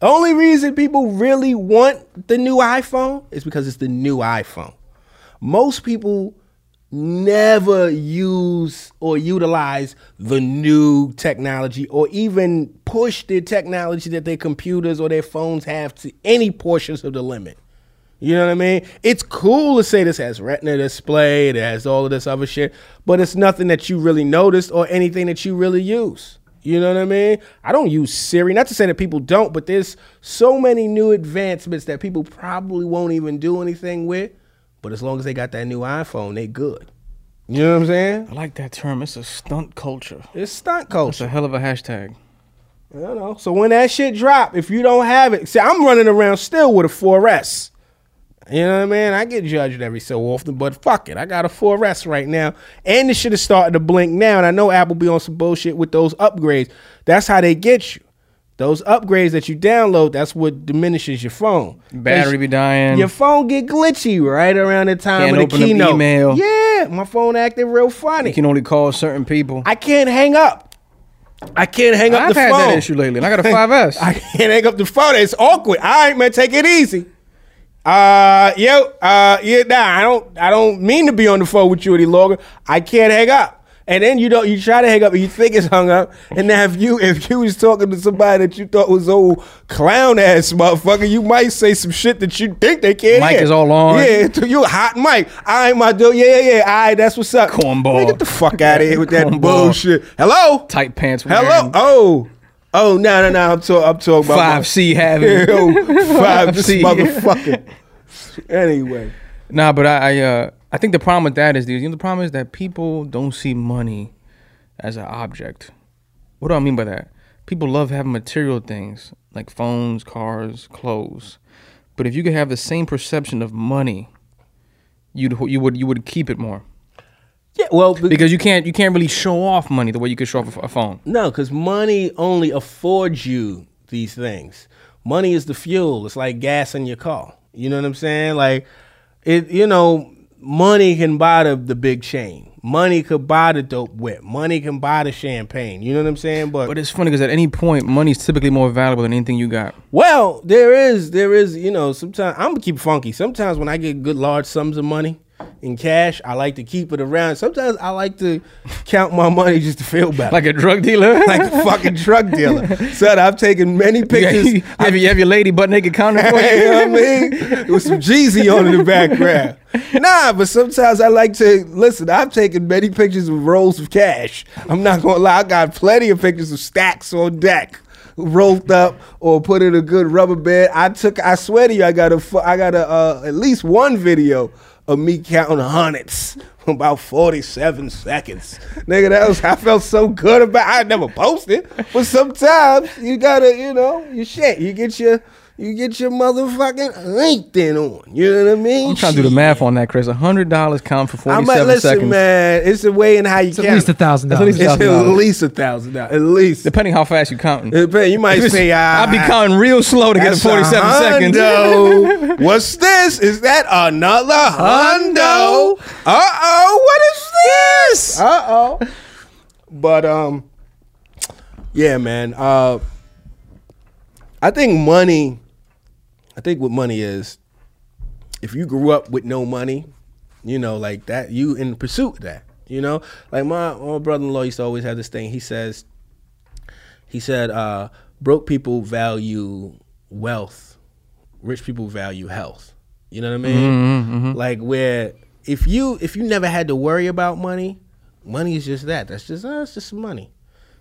Only reason people really want the new iPhone is because it's the new iPhone. Most people never use or utilize the new technology or even push the technology that their computers or their phones have to any portions of the limit. You know what I mean? It's cool to say this has retina display, it has all of this other shit, but it's nothing that you really noticed or anything that you really use. You know what I mean? I don't use Siri. Not to say that people don't, but there's so many new advancements that people probably won't even do anything with. But as long as they got that new iPhone, they good. You know what I'm saying? I like that term. It's a stunt culture. It's stunt culture. It's a hell of a hashtag. I don't know. So when that shit drop, if you don't have it, see, I'm running around still with a 4S. You know what I mean? I get judged every so often, but fuck it. I got a 4S right now. And the shit is starting to blink now. And I know Apple be on some bullshit with those upgrades. That's how they get you. Those upgrades that you download, that's what diminishes your phone. Battery be dying. Your phone get glitchy right around the time Can't of the open keynote. email. Yeah, my phone acting real funny. You can only call certain people. I can't hang up. I can't hang up I've the had that issue lately, and I got a 5S. I can't hang up the phone. It's awkward. All right, man, take it easy. Uh, yo, uh, yeah, nah, I don't, I don't mean to be on the phone with you any longer. I can't hang up. And then you don't, you try to hang up, and you think it's hung up. And now if you, if you was talking to somebody that you thought was old clown ass motherfucker, you might say some shit that you think they can't Mike hear. is all on. Yeah, to you hot mic. All right, my dude. Yeah, yeah, yeah. All right, that's what's up. Cornball. Man, get the fuck out of here with that Cornball. bullshit. Hello. Tight pants. Hello. wearing, Oh. Oh no no no! I'm talking. I'm talking about Five C having. five C motherfucker. Anyway, Nah, but I I, uh, I think the problem with that is the, you know, the problem is that people don't see money as an object. What do I mean by that? People love having material things like phones, cars, clothes. But if you could have the same perception of money, you'd you would you would keep it more yeah. Well, be- because you can't you can't really show off money the way you could show off a, a phone. no, because money only affords you these things. Money is the fuel. It's like gas in your car. You know what I'm saying? Like it. You know, money can buy the, the big chain. Money could buy the dope whip. Money can buy the champagne. You know what I'm saying? But, But it's funny because at any point, money is typically more valuable than anything you got. well, there is there is you know sometimes I'm gonna keep funky. Sometimes when I get good large sums of money in cash, I like to keep it around. Sometimes I like to count my money just to feel better. Like a drug dealer. like a fucking drug dealer. Son, I've taken many pictures. you, have, you have your lady butt naked counting for you you. know what I mean? With some Jeezy on in the background. Nah, but sometimes I like to listen. I've taken many pictures of rolls of cash. I'm not gonna lie, I got plenty of pictures of stacks on deck. Rolled up or put in a good rubber band. I took. I swear to you, I got a. I got a uh, at least one video of me counting hundreds for about forty-seven seconds. Nigga, that was. I felt so good about. I never posted, but sometimes you gotta, you know, you shit. You get your. You get your motherfucking LinkedIn on. You know what I mean? I'm trying to do the math on that, Chris. hundred dollars count for I'm forty like, listen, seconds. man. It's the way in how you It's count. at least a thousand dollars. It's at least a thousand dollars. At least. Depending how fast you counting. It You might say, ah, I'll be counting real slow to get to forty seven seconds. hundo. What's this? Is that another hundo? Uh oh. What is this? Uh oh. But um, yeah, man. Uh, I think money. I think what money is. If you grew up with no money, you know, like that, you in pursuit of that. You know, like my my brother-in-law used to always have this thing. He says, he said, uh, broke people value wealth, rich people value health. You know what I mean? Like where if you if you never had to worry about money, Money is just that. That's just uh, it's just money.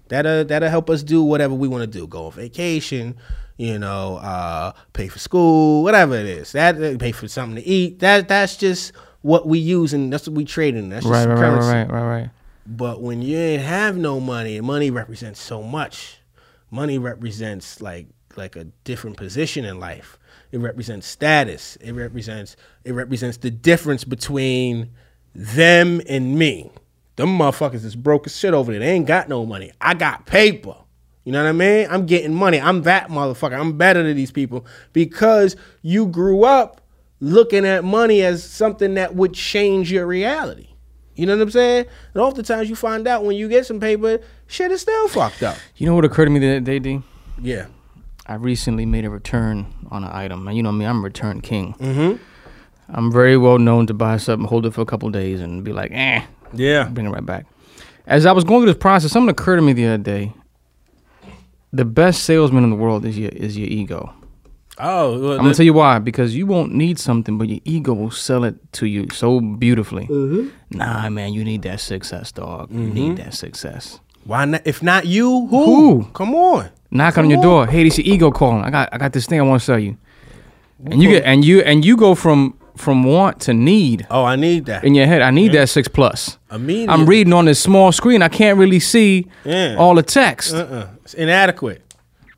That'll that'll help us do whatever we want to do. Go on vacation, you know, uh, pay for school, whatever it is. That pay for something to eat. That that's just what we use and that's what we trade in. That's right, right, currency. right, right, right, right. But when you ain't have no money, money represents so much. Money represents like like a different position in life. It represents status. It represents it represents the difference between them and me. Them motherfuckers is broke as shit over there. They ain't got no money. I got paper. You know what I mean? I'm getting money. I'm that motherfucker. I'm better than these people because you grew up looking at money as something that would change your reality. You know what I'm saying? And oftentimes you find out when you get some paper, shit is still fucked up. You know what occurred to me that day, D? Yeah. I recently made a return on an item. And you know me, I'm a return king. Mm-hmm. I'm very well known to buy something, hold it for a couple days, and be like, eh, Yeah. bring it right back. As I was going through this process, something occurred to me the other day. The best salesman in the world is your is your ego. Oh, well, I'm gonna tell you why. Because you won't need something, but your ego will sell it to you so beautifully. Mm-hmm. Nah, man, you need that success, dog. You need mm-hmm. that success. why not? If not you, who? Who? Come on. Knock on your door. Hey, this your ego calling. I got I got this thing I want to sell you. And you get and you and you go from from want to need Oh, I need that. in your head. I need that six plus. Immediately. I'm reading on this small screen. I can't really see Yeah. all the text. Uh-uh. It's inadequate.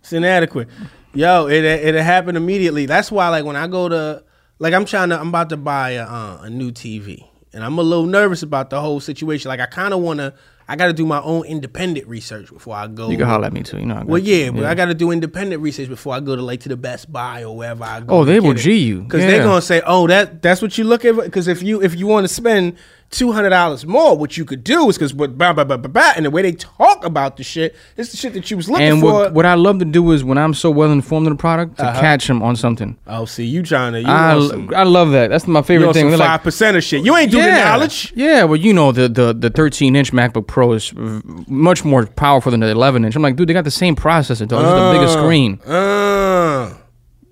It's inadequate. Yo, it it happened immediately. That's why, like, when I go to, like, I'm trying to, I'm about to buy a, uh, a new TV, and I'm a little nervous about the whole situation. Like, I kind of want to, I got to do my own independent research before I go. You can holler at me too. You know. Well, yeah, but I got to do independent research before I go to like to the Best Buy or wherever I go. Oh, they will it. G you. because Yeah. they're gonna say, "Oh, that that's what you look at." Because if you if you want to spend two hundred dollars more, what you could do is because what blah blah blah blah blah, and the way they talk about the shit, it's the shit that you was looking And for. what, what I love to do is when I'm so well informed of the product Uh-huh. to catch them on something. oh, see, you trying to you I, some, I love that. That's my you favorite thing. some They're five like, percent of shit. You ain't doing the knowledge. Yeah, well, you know the the the 13 inch MacBook Pro is v- much more powerful than the 11 inch. I'm like, dude, they got the same processor, though. It's just a bigger screen. Uh,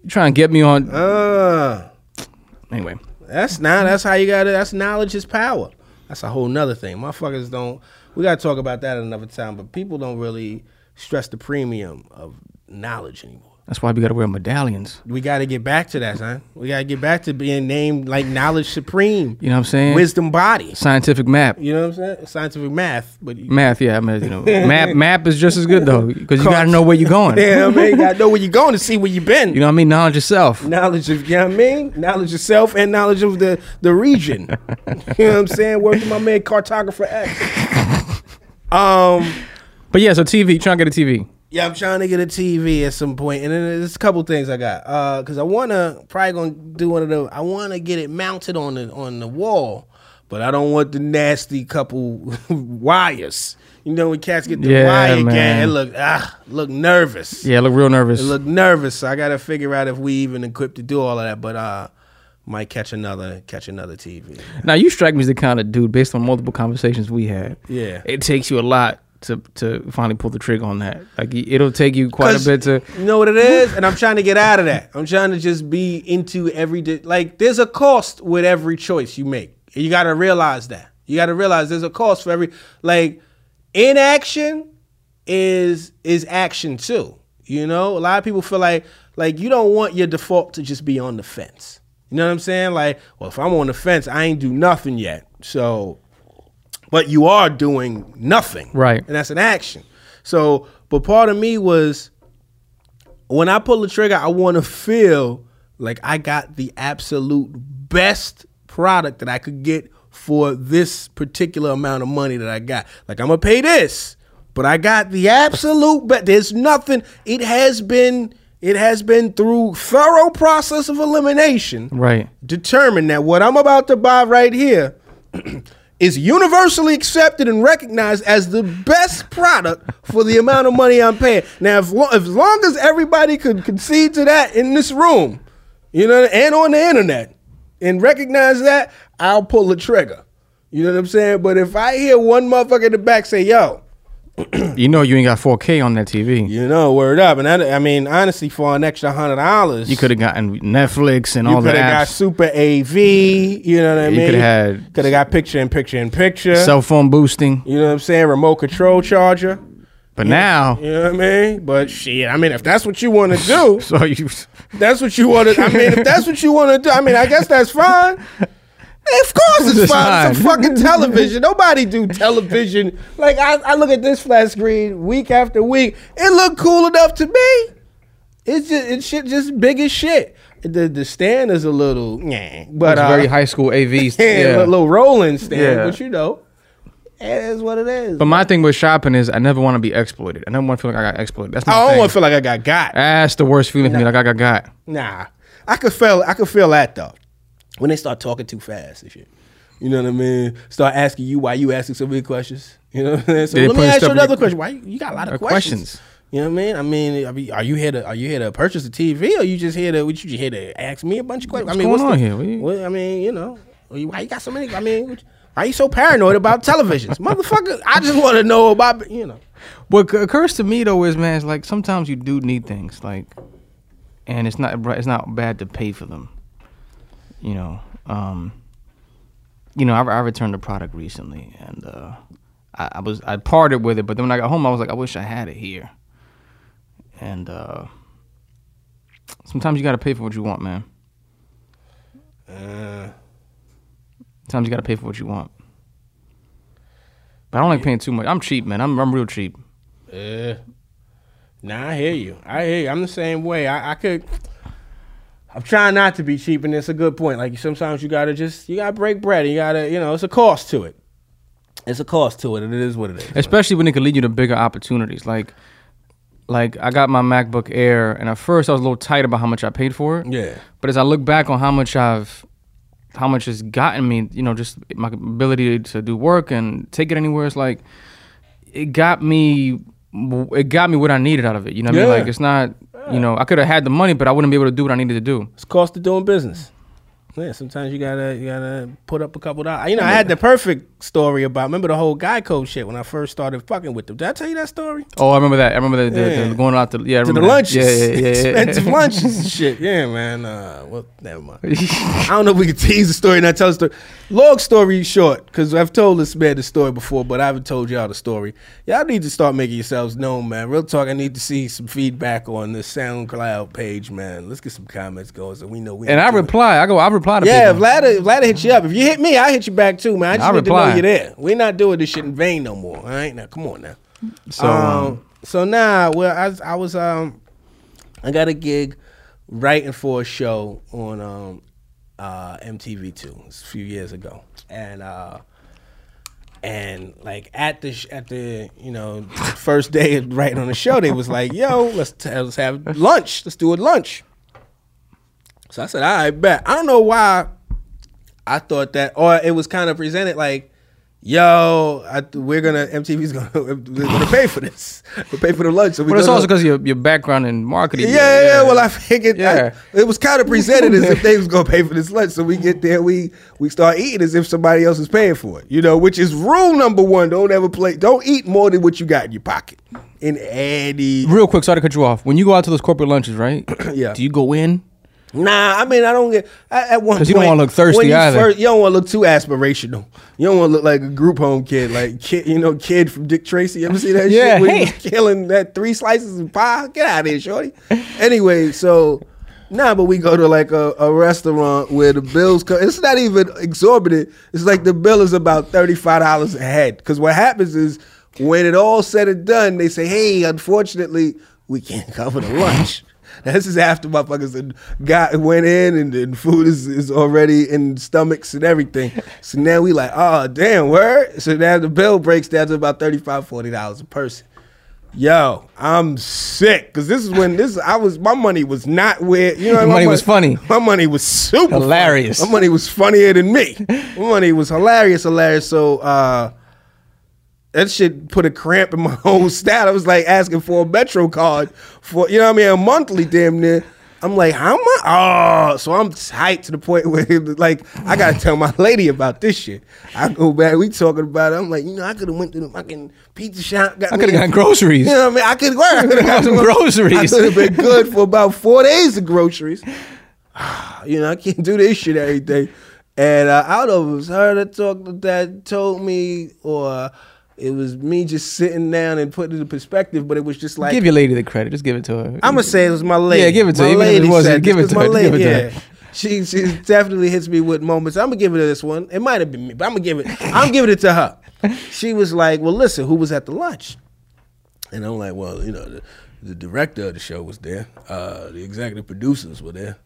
You trying to get me on? uh. Anyway, That's now. That's how you got it. That's knowledge is power. That's a whole nother thing. Motherfuckers don't. We gotta talk about that another time. But people don't really stress the premium of knowledge anymore. That's why we got to wear medallions. We got to get back to that, son. We got to get back to being named like knowledge supreme, You know what I'm saying? wisdom body. Scientific map. You know what I'm saying? Scientific math, but Math, yeah, I mean, you know, map map is just as good though because you got to know where you're going. yeah, I mean, you got to know where you're going to see where you've been. You know what I mean? Knowledge yourself. knowledge of you know what I mean? Knowledge of self and knowledge of the the region. you know what I'm saying? Work with my man cartographer X. Um But yeah, so TV, trying to get a TV. Yeah, I'm trying to get a TV at some point, and then there's a couple things I got. Uh, cause I wanna probably gonna do one of the. I wanna get it mounted on the on the wall, but I don't want the nasty couple wires. You know when cats get the Yeah, wire gang, man. it look ah look nervous. Yeah, look real nervous. It look nervous. So I gotta figure out if we even equipped to do all of that. But uh, might catch another catch another TV. Now you strike me as the kind of dude, based on multiple conversations we had. Yeah. it takes you a lot to to finally pull the trigger on that. Like it'll take you quite a bit to. You know what it is, and I'm trying to get out of that. I'm trying to just be into every day. Like there's a cost with every choice you make. You got to realize that. You got to realize there's a cost for every like inaction is is action too. You know, a lot of people feel like like you don't want your default to just be on the fence. You know what I'm saying? Like, well, if I'm on the fence, I ain't do nothing yet. So, but you are doing nothing, Right. And that's an action. So, but part of me was when I pull the trigger, I want to feel like I got the absolute best product that I could get for this particular amount of money that I got. Like I'm gonna pay this, but I got the absolute best. There's nothing. It has been. It has been through thorough process of elimination Right. determined that what I'm about to buy right here is universally accepted and recognized as the best product for the amount of money I'm paying. Now, if, lo- as long as everybody could concede to that in this room, you know, and on the internet, and recognize that, I'll pull the trigger. You know what I'm saying? But if I hear one motherfucker in the back say, yo, you know you ain't got 4K on that TV. You know, word up. And I, I mean, honestly, for an extra hundred dollars, You could have gotten Netflix and you all the could have got super AV. You know what I You mean? coulda had- could have got picture in picture in picture. cell phone boosting. you know what I'm saying? Remote control charger. But now, You know what I mean? But shit, I mean, if that's what you want to do, so you that's what you want to. I mean, if that's what you want to do, I mean, I guess that's fine. Of course it's It's fine. It's a fucking television. Nobody do television. Like I, I look at this flat screen week after week. It looked cool enough to me. It's just it's shit just big as shit. The the stand is a little yeah, but it's uh, very high school AV. yeah, Yeah. a little rolling stand. Yeah. But you know, it is what it is. But my thing with shopping is I never want to be exploited. I never want to feel like I got exploited. That's my I don't want to feel like I got got. That's the worst feeling for me. Like I got got. Nah, I could feel I could feel that though when they start talking too fast and shit. You know what I mean? Start asking you why you asking so many questions. You know what I mean? So They let me ask you another your- question. Why you, you got a lot of Uh, questions. questions. You know what I mean? I mean, I mean, are you here to are you here to purchase a TV or you just here to what you just here to ask me a bunch of questions? What's I mean, going what's on the, here? What you- what- I mean, you know, why you got so many? I mean, what- why are you so paranoid about televisions, motherfucker? I just want to know about you know. What occurs to me though is, man, it's like sometimes you do need things, like, and it's not it's not bad to pay for them. You know, um, you know, I, I returned the product recently, and uh, I, I was I parted with it, but then when I got home, I was like, I wish I had it here. And uh, sometimes you got to pay for what you want, man. Uh, Sometimes you got to pay for what you want. But I don't like paying too much. I'm cheap, man. I'm I'm real cheap. Yeah. Nah, I hear you. I hear you. I'm the same way. I, I could. I'm trying not to be cheap, and it's a good point. Like sometimes you gotta just you gotta break bread. And you gotta you know it's a cost to it. It's a cost to it, and it is what it is. especially when it can lead you to bigger opportunities. Like, like I got my MacBook Air, and at first I was a little tight about how much I paid for it. Yeah. But as I look back on how much I've, how much it's gotten me, you know, just my ability to do work and take it anywhere, it's like, it got me, it got me what I needed out of it. You know what I mean? Like it's not, you know, I could have had the money, but I wouldn't be able to do what I needed to do. It's cost of doing business. Yeah, sometimes you gotta you gotta put up a couple dollars. You know, I had the perfect story about. Remember the whole Geico shit when I first started fucking with them. Did I tell you that story? Oh, I remember that. I remember the, the, Yeah. the going out to yeah, I to the that. lunches. Yeah, yeah, yeah. Expensive lunches and shit. Yeah, man. Uh, well, never mind. I don't know if we can tease the story and not tell the story. Long story short, because I've told this man the story before, but I haven't told y'all the story. Y'all need to start making yourselves known, man. Real talk, I need to see some feedback on this SoundCloud page, man. Let's get some comments going so we know we And I reply. I go. I reply to yeah, people. Vlad, Vlad hit you up. If you hit me, I hit you back too, man. I just I need to know you're there. We're not doing this shit in vain no more. All right, now come on now. So um, um, so now, well, I, was- I was um, I got a gig writing for a show on um, uh, MTV two a few years ago, and uh, and like at the sh- at the you know first day of writing on the show, they was like, "Yo, let's t- let's have lunch. Let's do a lunch." So I said, "All right, bet." I don't know why I thought that, or it was kind of presented like, "Yo, I, we're gonna MTV's gonna we're gonna pay for this. We pay for the lunch." So we But it's also because your your background in marketing. yeah, yeah, yeah. Well, I figured Yeah. I- it was kind of presented as if they was gonna pay for this lunch. So we get there, we we start eating as if somebody else is paying for it. You know, which is rule number one: don't ever play, don't eat more than what you got in your pocket. In any, Real quick, sorry to cut you off. When you go out to those corporate lunches, right? Yeah. Do you go in? Nah. I mean, I don't get at, at one point. you don't wanna look thirsty you either. First, you don't want to look too aspirational. You don't want to look like a group home kid, like kid, you know, kid from Dick Tracy. You ever see that Yeah, shit? Where he hey. was killing that three slices of pie. Get out of here, shorty. Anyway, so. Nah, but we go to like a, a restaurant where the bills come. It's not even exorbitant. It's like the bill is about thirty five dollars a head. Because what happens is when it all said and done, they say, "Hey, unfortunately, we can't cover the lunch." This is after motherfuckers got went in and, and food is, is already in stomachs and everything. So now we like, oh damn, word. So now the bill breaks down to about 35 dollars a person. Yo, I'm sick because this is when this I was my money was not where you know my money was funny. My money was super funny. Hilarious. My money was funnier than me. My money was hilarious, hilarious. So uh, that shit put a cramp in my whole stat. I was like asking for a Metro card for you know what I mean a monthly damn near. I'm like, how am I? Oh, so I'm hyped to the point where like I gotta tell my lady about this shit. I go back, we talking about it. I'm like, you know, I could have went to the fucking pizza shop. Got I could have gotten groceries. You know what I mean? I could work. I could Got some groceries. I could have been good for about four days of groceries. you know, I can't do this shit every day. And uh, I don't know if it was her that talked that told me, or it was me just sitting down and putting it in perspective. But it was just like give your lady the credit. Just give it to her. I'm gonna say it was my lady. Yeah, give it to my her. If it said give it to her. my Give it to her. yeah. She she definitely hits me with moments. I'm gonna give it to this one. It might have been me, but I'm gonna give it. I'm giving it to her. She was like, "Well, listen, who was at the lunch?" And I'm like, "Well, you know, the, the director of the show was there. Uh, the executive producers were there.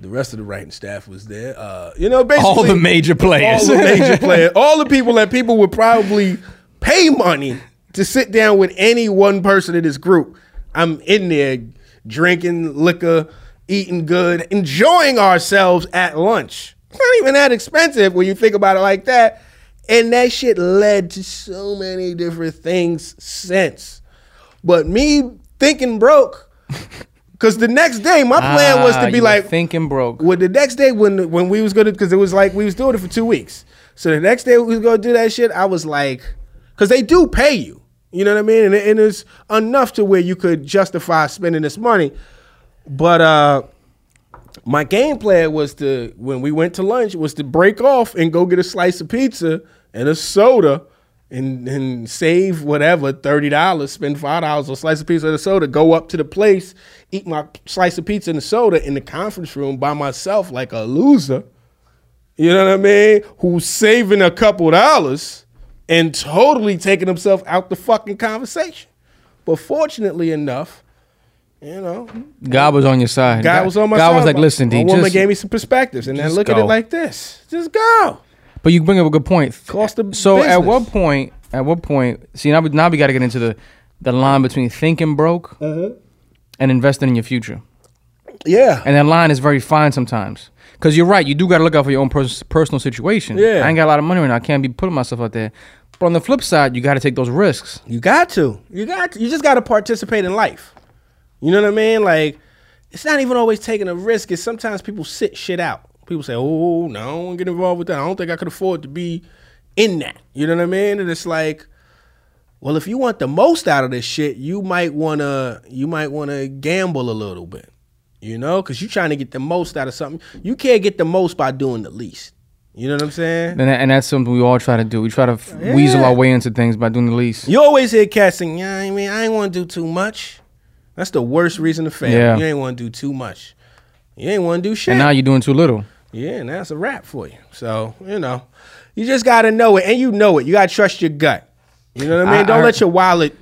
The rest of the writing staff was there. Uh, you know, basically All the major players. all the major players, all the people that people would probably pay money to sit down with any one person in this group. I'm in there drinking liquor, eating good, enjoying ourselves at lunch. It's not even that expensive when you think about it like that. And that shit led to so many different things since. But me thinking broke, because the next day my plan was Ah, to be like, thinking broke. well, the next day when when we was gonna, because it was like we was doing it for two weeks. So the next day we was gonna do that shit. I was like, because they do pay you, you know what I mean, and, and it's enough to where you could justify spending this money. But uh, my game plan was to when we went to lunch was to break off and go get a slice of pizza and a soda. And, and save whatever thirty dollars, spend five dollars on a slice of pizza and a soda. Go up to the place, eat my slice of pizza and a soda in the conference room by myself like a loser. You know what I mean? Who's saving a couple dollars and totally taking himself out the fucking conversation. But fortunately enough, you know, God was on your side. God was on my God side. God was like, listen, D, woman just, gave me some perspectives, and then look at it like this: just go. But you bring up a good point. Cost of so at what point? At what point? See now, we- now we got to get into the the line between thinking broke Mm-hmm. and investing in your future. Yeah, And that line is very fine sometimes. Because you're right, you do got to look out for your own pers- personal situation. Yeah. I ain't got a lot of money right now. I can't be putting myself out there. But on the flip side, you got to take those risks. you got to. You got to. You just got to participate in life. You know what I mean? Like, it's not even always taking a risk. It's sometimes people sit shit out. People say, "Oh no, I don't wanna get involved with that. I don't think I could afford to be in that." You know what I mean? And it's like, well, if you want the most out of this shit, you might wanna you might wanna gamble a little bit. You know, because you're trying to get the most out of something. You can't get the most by doing the least. You know what I'm saying? And, that, and that's something we all try to do. We try to f- weasel our way into things by doing the least. You always hear cats saying, "Yeah, I mean, I ain't want to do too much." That's the worst reason to fail. Yeah. You ain't want to do too much. You ain't want to do shit. And now you're doing too little. yeah, and that's a wrap for you. So you know, you just got to know it, and you know it. You got to trust your gut. You know what I mean? I- Don't I- let your wallet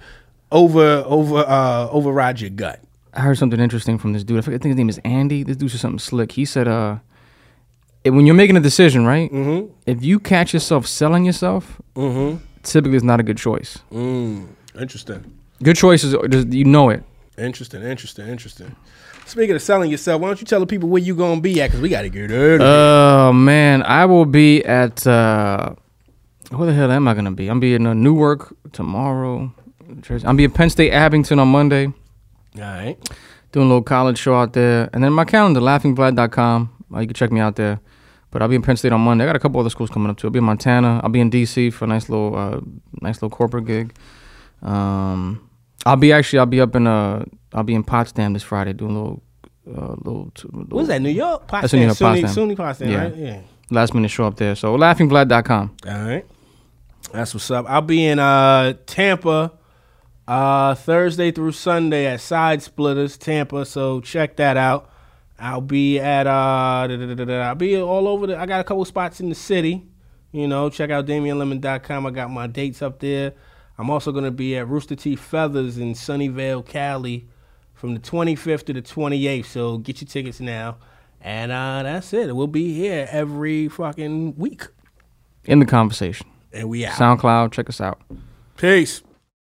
over over uh override your gut. I heard something interesting from this dude. I, forget, I think his name is Andy. This dude said something slick. He said, uh, when you're making a decision, right? Mm-hmm. If you catch yourself selling yourself, Mm-hmm. typically it's not a good choice. Mm, interesting. Good choices, you know it. Interesting, interesting, interesting. Speaking of selling yourself, why don't you tell the people where you gonna be at? Cause we gotta get early. Oh man, I will be at uh, where the hell am I gonna be? I'm be in uh, Newark tomorrow. I'm be in Penn State Abington on Monday, All right. doing a little college show out there, and then my calendar laughingvlad.com. Uh, you can check me out there. But I'll be in Penn State on Monday. I got a couple other schools coming up too. I'll be in Montana. I'll be in DC for a nice little, uh, nice little corporate gig. Um, I'll be actually, I'll be up in uh, I'll be in Potsdam this Friday doing a little, uh, little, little What's that? New York? Potsdam. That's in New York, SUNY, Potsdam. SUNY Potsdam, Yeah. right? Yeah. last minute show up there. So laughingvlad.com. All right. That's what's up. I'll be in uh Tampa uh Thursday through Sunday at Side Splitters, Tampa. So check that out. I'll be at uh da- da- da- da- da. I'll be all over the I got a couple spots in the city. You know, check out DamienLemon.com. I got my dates up there. I'm also gonna be at Rooster Teeth Feathers in Sunnyvale, Cali from the 25th to the 28th. So get your tickets now. And uh that's it. We'll be here every fucking week. In the conversation. And we out. SoundCloud, check us out. Peace.